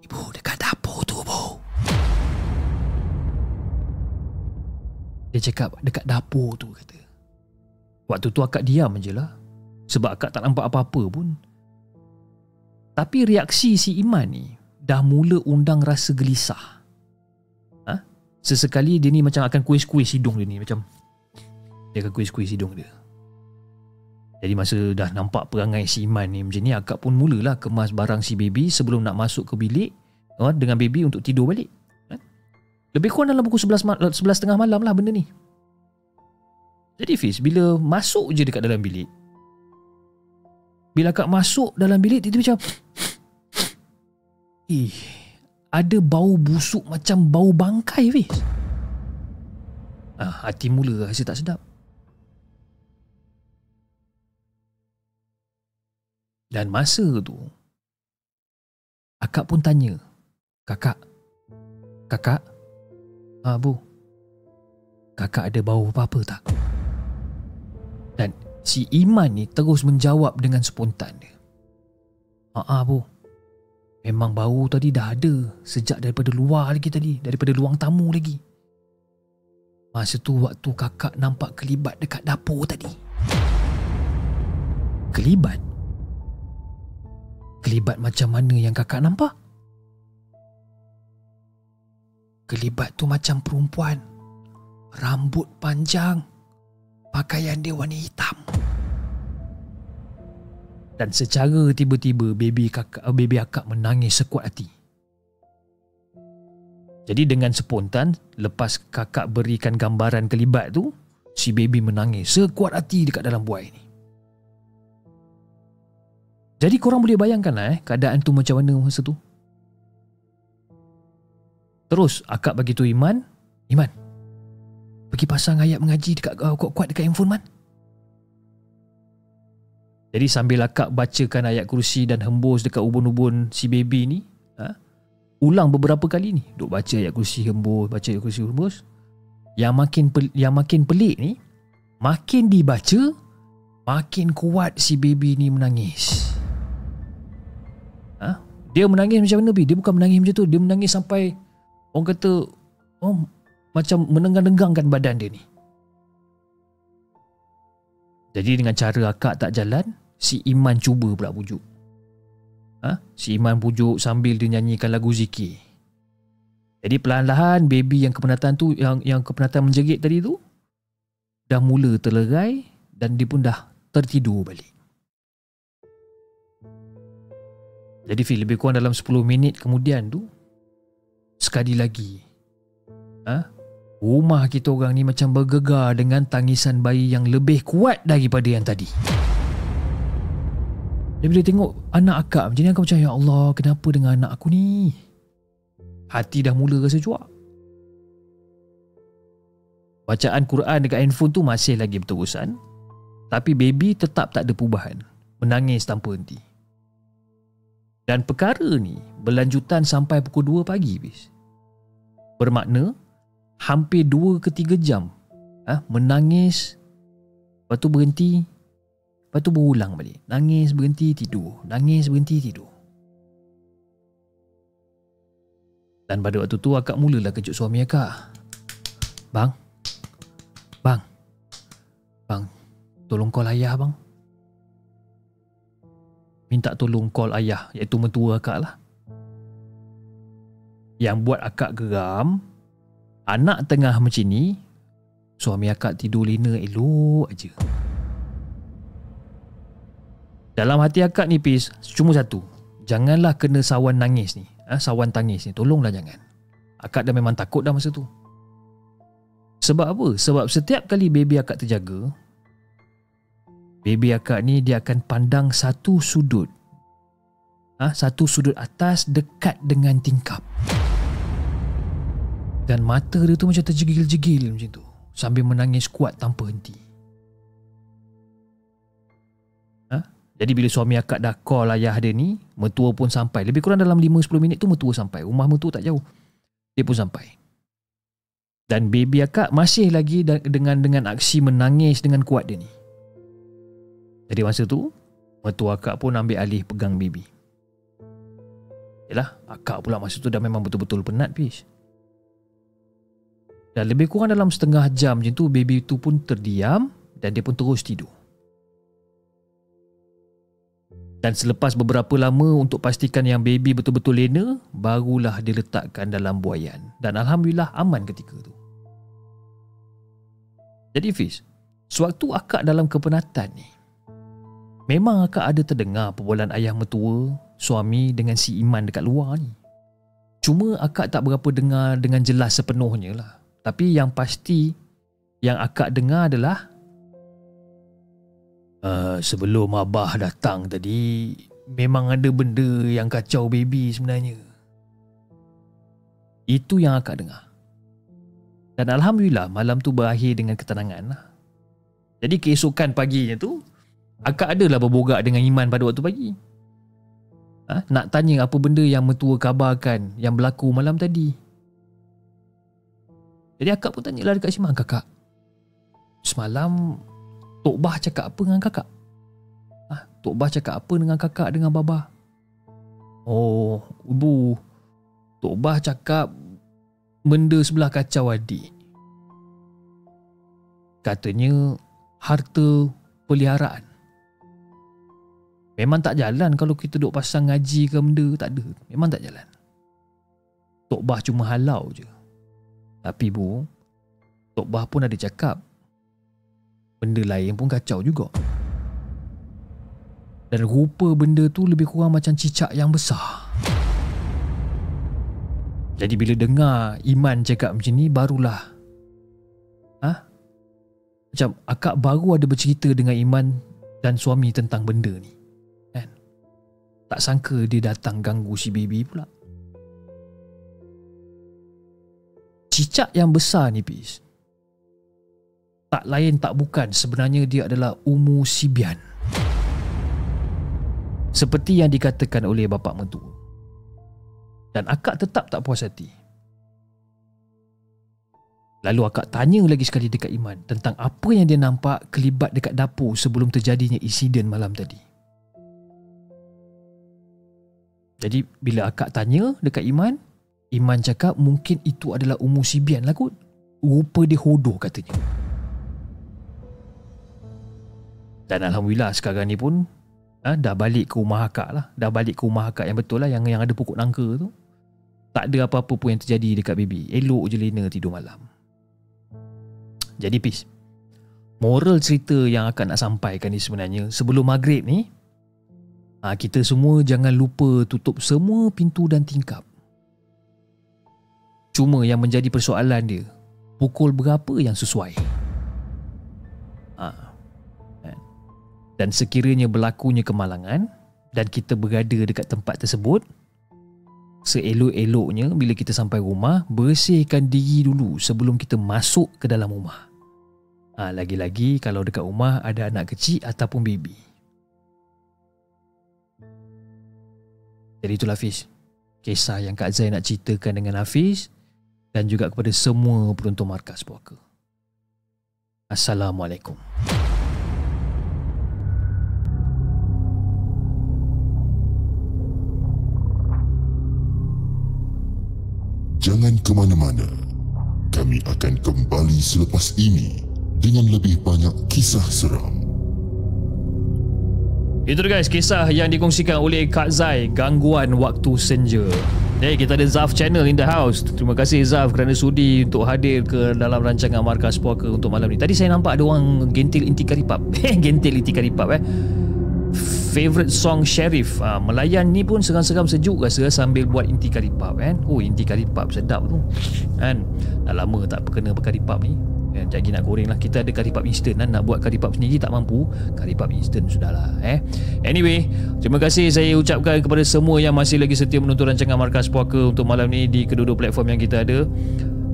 Ibu dekat dapur Dia cakap, dekat dapur tu, kata. Waktu tu akak diam je lah. Sebab akak tak nampak apa-apa pun. Tapi reaksi si Iman ni, dah mula undang rasa gelisah. Sesekali dia ni macam akan kuis-kuis hidung dia ni Macam Dia akan kuis-kuis hidung dia Jadi masa dah nampak perangai si Iman ni Macam ni akak pun mulalah kemas barang si baby Sebelum nak masuk ke bilik Dengan baby untuk tidur balik? Lebih kurang dalam pukul 11, ma- 11.30 malam lah benda ni. Jadi Fiz, bila masuk je dekat dalam bilik, bila akak masuk dalam bilik, tiba-tiba macam, [SNIFFS] eh, ada bau busuk macam bau bangkai Fiz. Ah, hati mula rasa tak sedap. Dan masa tu, akak pun tanya, kakak, kakak, ah, bu, kakak ada bau apa-apa tak? Dan si Iman ni terus menjawab dengan spontan dia. Ah, ah, bu, memang bau tadi dah ada sejak daripada luar lagi tadi, daripada luang tamu lagi. Masa tu waktu kakak nampak kelibat dekat dapur tadi. Kelibat? Kelibat macam mana yang kakak nampak? Kelibat tu macam perempuan. Rambut panjang. Pakaian dia warna hitam. Dan secara tiba-tiba baby kakak baby akak menangis sekuat hati. Jadi dengan spontan lepas kakak berikan gambaran kelibat tu, si baby menangis sekuat hati dekat dalam buai ni. Jadi korang boleh bayangkan lah eh keadaan tu macam mana masa tu. Terus akak bagi tu Iman, Iman. Pergi pasang ayat mengaji dekat uh, kuat-kuat dekat handphone man. Jadi sambil akak bacakan ayat kursi dan hembus dekat ubun-ubun si baby ni, ha? ulang beberapa kali ni. Duk baca ayat kursi hembus, baca ayat kursi hembus. Yang makin pel- yang makin pelik ni, makin dibaca, makin kuat si baby ni menangis. Ha? Dia menangis macam mana Bi? Dia bukan menangis macam tu Dia menangis sampai Orang kata oh, Macam menenggang-nenggangkan badan dia ni. Jadi dengan cara akak tak jalan Si Iman cuba pula pujuk. Ha? Si Iman pujuk sambil dia nyanyikan lagu zikir. Jadi perlahan-lahan Baby yang kepenatan tu Yang yang kepenatan menjerit tadi tu Dah mula terlerai Dan dia pun dah tertidur balik. Jadi Fil lebih kurang dalam 10 minit kemudian tu Sekali lagi ha? Rumah kita orang ni macam bergegar dengan tangisan bayi yang lebih kuat daripada yang tadi. Dia bila tengok anak akak macam ni akak macam Ya Allah kenapa dengan anak aku ni? Hati dah mula rasa cuak. Bacaan Quran dekat handphone tu masih lagi berterusan. Tapi baby tetap tak ada perubahan. Menangis tanpa henti. Dan perkara ni berlanjutan sampai pukul 2 pagi bis. Bermakna hampir 2 ke 3 jam ha, menangis lepas tu berhenti lepas tu berulang balik. Nangis berhenti tidur. Nangis berhenti tidur. Dan pada waktu tu akak mulalah kejut suami akak. Bang. Bang. Bang. Tolong call ayah bang minta tolong call ayah iaitu mentua akak lah. Yang buat akak geram, anak tengah macam ni, suami akak tidur lena elok aja. Dalam hati akak ni Pis, cuma satu. Janganlah kena sawan nangis ni. Ha, sawan tangis ni. Tolonglah jangan. Akak dah memang takut dah masa tu. Sebab apa? Sebab setiap kali baby akak terjaga, Baby akak ni dia akan pandang satu sudut. Ha, satu sudut atas dekat dengan tingkap. Dan mata dia tu macam terjegil-jegil macam tu. Sambil menangis kuat tanpa henti. Ha? Jadi bila suami akak dah call ayah dia ni, mertua pun sampai. Lebih kurang dalam 5-10 minit tu mertua sampai. Rumah mertua tak jauh. Dia pun sampai. Dan baby akak masih lagi dengan dengan aksi menangis dengan kuat dia ni. Jadi masa tu Mertua akak pun ambil alih pegang baby Yalah Akak pula masa tu dah memang betul-betul penat Fish Dan lebih kurang dalam setengah jam macam tu Baby tu pun terdiam Dan dia pun terus tidur Dan selepas beberapa lama untuk pastikan yang baby betul-betul lena, barulah diletakkan dalam buayan. Dan Alhamdulillah aman ketika tu. Jadi Fiz, sewaktu akak dalam kepenatan ni, Memang akak ada terdengar perbualan ayah mertua, suami dengan si Iman dekat luar ni. Cuma akak tak berapa dengar dengan jelas sepenuhnya lah. Tapi yang pasti yang akak dengar adalah uh, sebelum abah datang tadi memang ada benda yang kacau baby sebenarnya. Itu yang akak dengar. Dan Alhamdulillah malam tu berakhir dengan ketenangan lah. Jadi keesokan paginya tu Akak adalah berbogak dengan Iman pada waktu pagi ha? Nak tanya apa benda yang mentua kabarkan Yang berlaku malam tadi Jadi akak pun tanyalah dekat Iman Kakak Semalam Tok Bah cakap apa dengan kakak ha? Tok Bah cakap apa dengan kakak dengan Baba Oh Ibu Tok Bah cakap Benda sebelah kacau adik Katanya harta peliharaan. Memang tak jalan kalau kita duduk pasang ngaji ke benda, tak ada. Memang tak jalan. Tok Bah cuma halau je. Tapi bu, Tok Bah pun ada cakap, benda lain pun kacau juga. Dan rupa benda tu lebih kurang macam cicak yang besar. Jadi bila dengar Iman cakap macam ni, barulah ha? macam akak baru ada bercerita dengan Iman dan suami tentang benda ni. Kan? Tak sangka dia datang ganggu si baby pula. Cicak yang besar ni, Pis. Tak lain tak bukan sebenarnya dia adalah Umu Sibian. Seperti yang dikatakan oleh bapa mentua. Dan akak tetap tak puas hati. Lalu akak tanya lagi sekali dekat Iman tentang apa yang dia nampak kelibat dekat dapur sebelum terjadinya insiden malam tadi. Jadi bila akak tanya dekat Iman, Iman cakap mungkin itu adalah umur Sibian lah kot. Rupa dia hodoh katanya. Dan Alhamdulillah sekarang ni pun ha, dah balik ke rumah akak lah. Dah balik ke rumah akak yang betul lah yang, yang ada pokok nangka tu. Tak ada apa-apa pun yang terjadi dekat baby. Elok je Lena tidur malam. Jadi Pis Moral cerita yang akan nak sampaikan ni sebenarnya Sebelum maghrib ni ha, Kita semua jangan lupa tutup semua pintu dan tingkap Cuma yang menjadi persoalan dia Pukul berapa yang sesuai ha. Dan sekiranya berlakunya kemalangan Dan kita berada dekat tempat tersebut Seelok-eloknya bila kita sampai rumah Bersihkan diri dulu sebelum kita masuk ke dalam rumah Ha, lagi-lagi kalau dekat rumah ada anak kecil ataupun baby. Jadi itulah Hafiz. Kisah yang Kak Zai nak ceritakan dengan Hafiz dan juga kepada semua penonton markas puaka. Assalamualaikum. Jangan ke mana-mana. Kami akan kembali selepas ini dengan lebih banyak kisah seram. Itu guys, kisah yang dikongsikan oleh Kak Zai, Gangguan Waktu Senja. Hey, kita ada Zaf Channel in the house. Terima kasih Zaf kerana sudi untuk hadir ke dalam rancangan Markas Puaka untuk malam ni. Tadi saya nampak ada orang gentil inti karipap. [LAUGHS] gentil inti karipap eh. Favorite song Sheriff ha, Melayan ni pun seram-seram sejuk rasa sambil buat inti karipap kan. Oh inti karipap sedap tu. Kan. Dah lama tak kena berkaripap ni. Eh, lagi nak goreng lah Kita ada karipap instant kan? Nak buat karipap sendiri tak mampu Karipap instant sudahlah eh. Anyway Terima kasih saya ucapkan kepada semua Yang masih lagi setia menonton rancangan Markas Puaka Untuk malam ni Di kedua-dua platform yang kita ada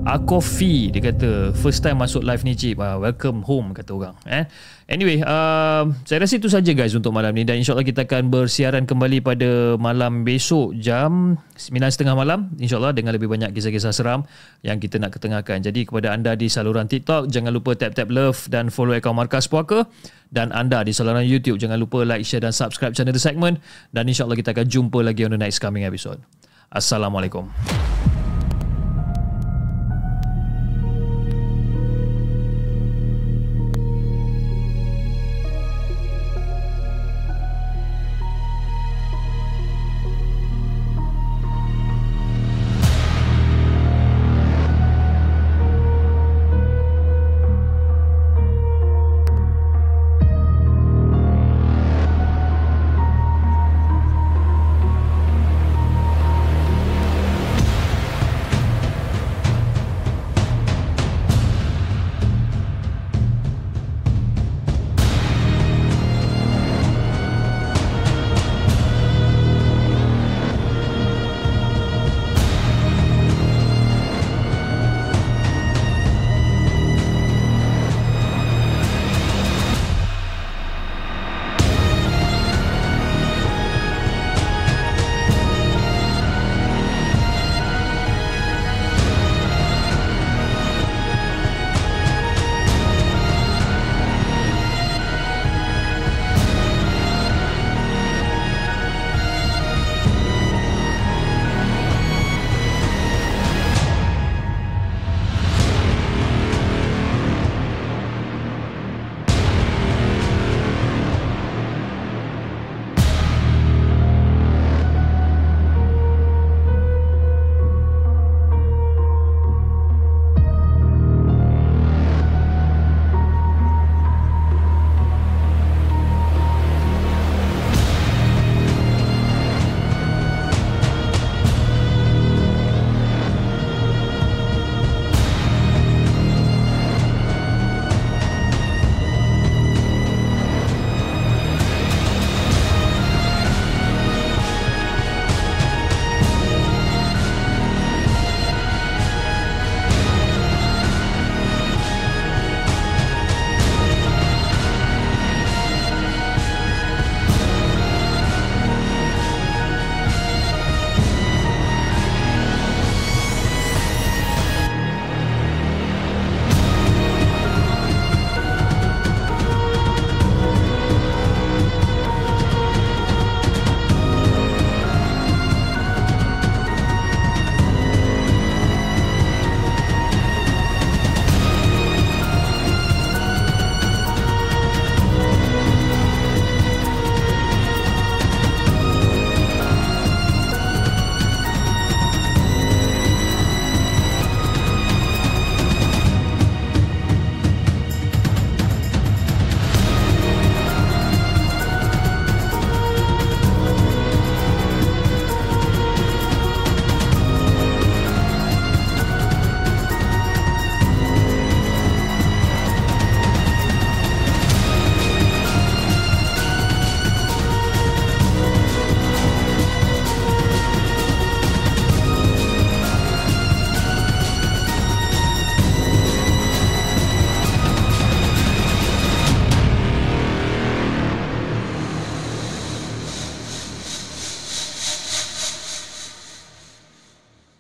Akofi Dia kata First time masuk live ni cip. Uh, Welcome home Kata orang eh. Anyway uh, Saya rasa itu saja guys Untuk malam ni. Dan insyaAllah kita akan bersiaran kembali Pada malam besok Jam 9.30 malam. InsyaAllah dengan lebih banyak Kisah-kisah seram Yang kita nak ketengahkan. Jadi kepada anda di saluran TikTok Jangan lupa tap-tap love Dan follow akaun Markas Puaka. Dan anda di saluran YouTube Jangan lupa like, share dan subscribe channel The Segment. Dan insyaAllah kita akan jumpa lagi On the next coming episode. Assalamualaikum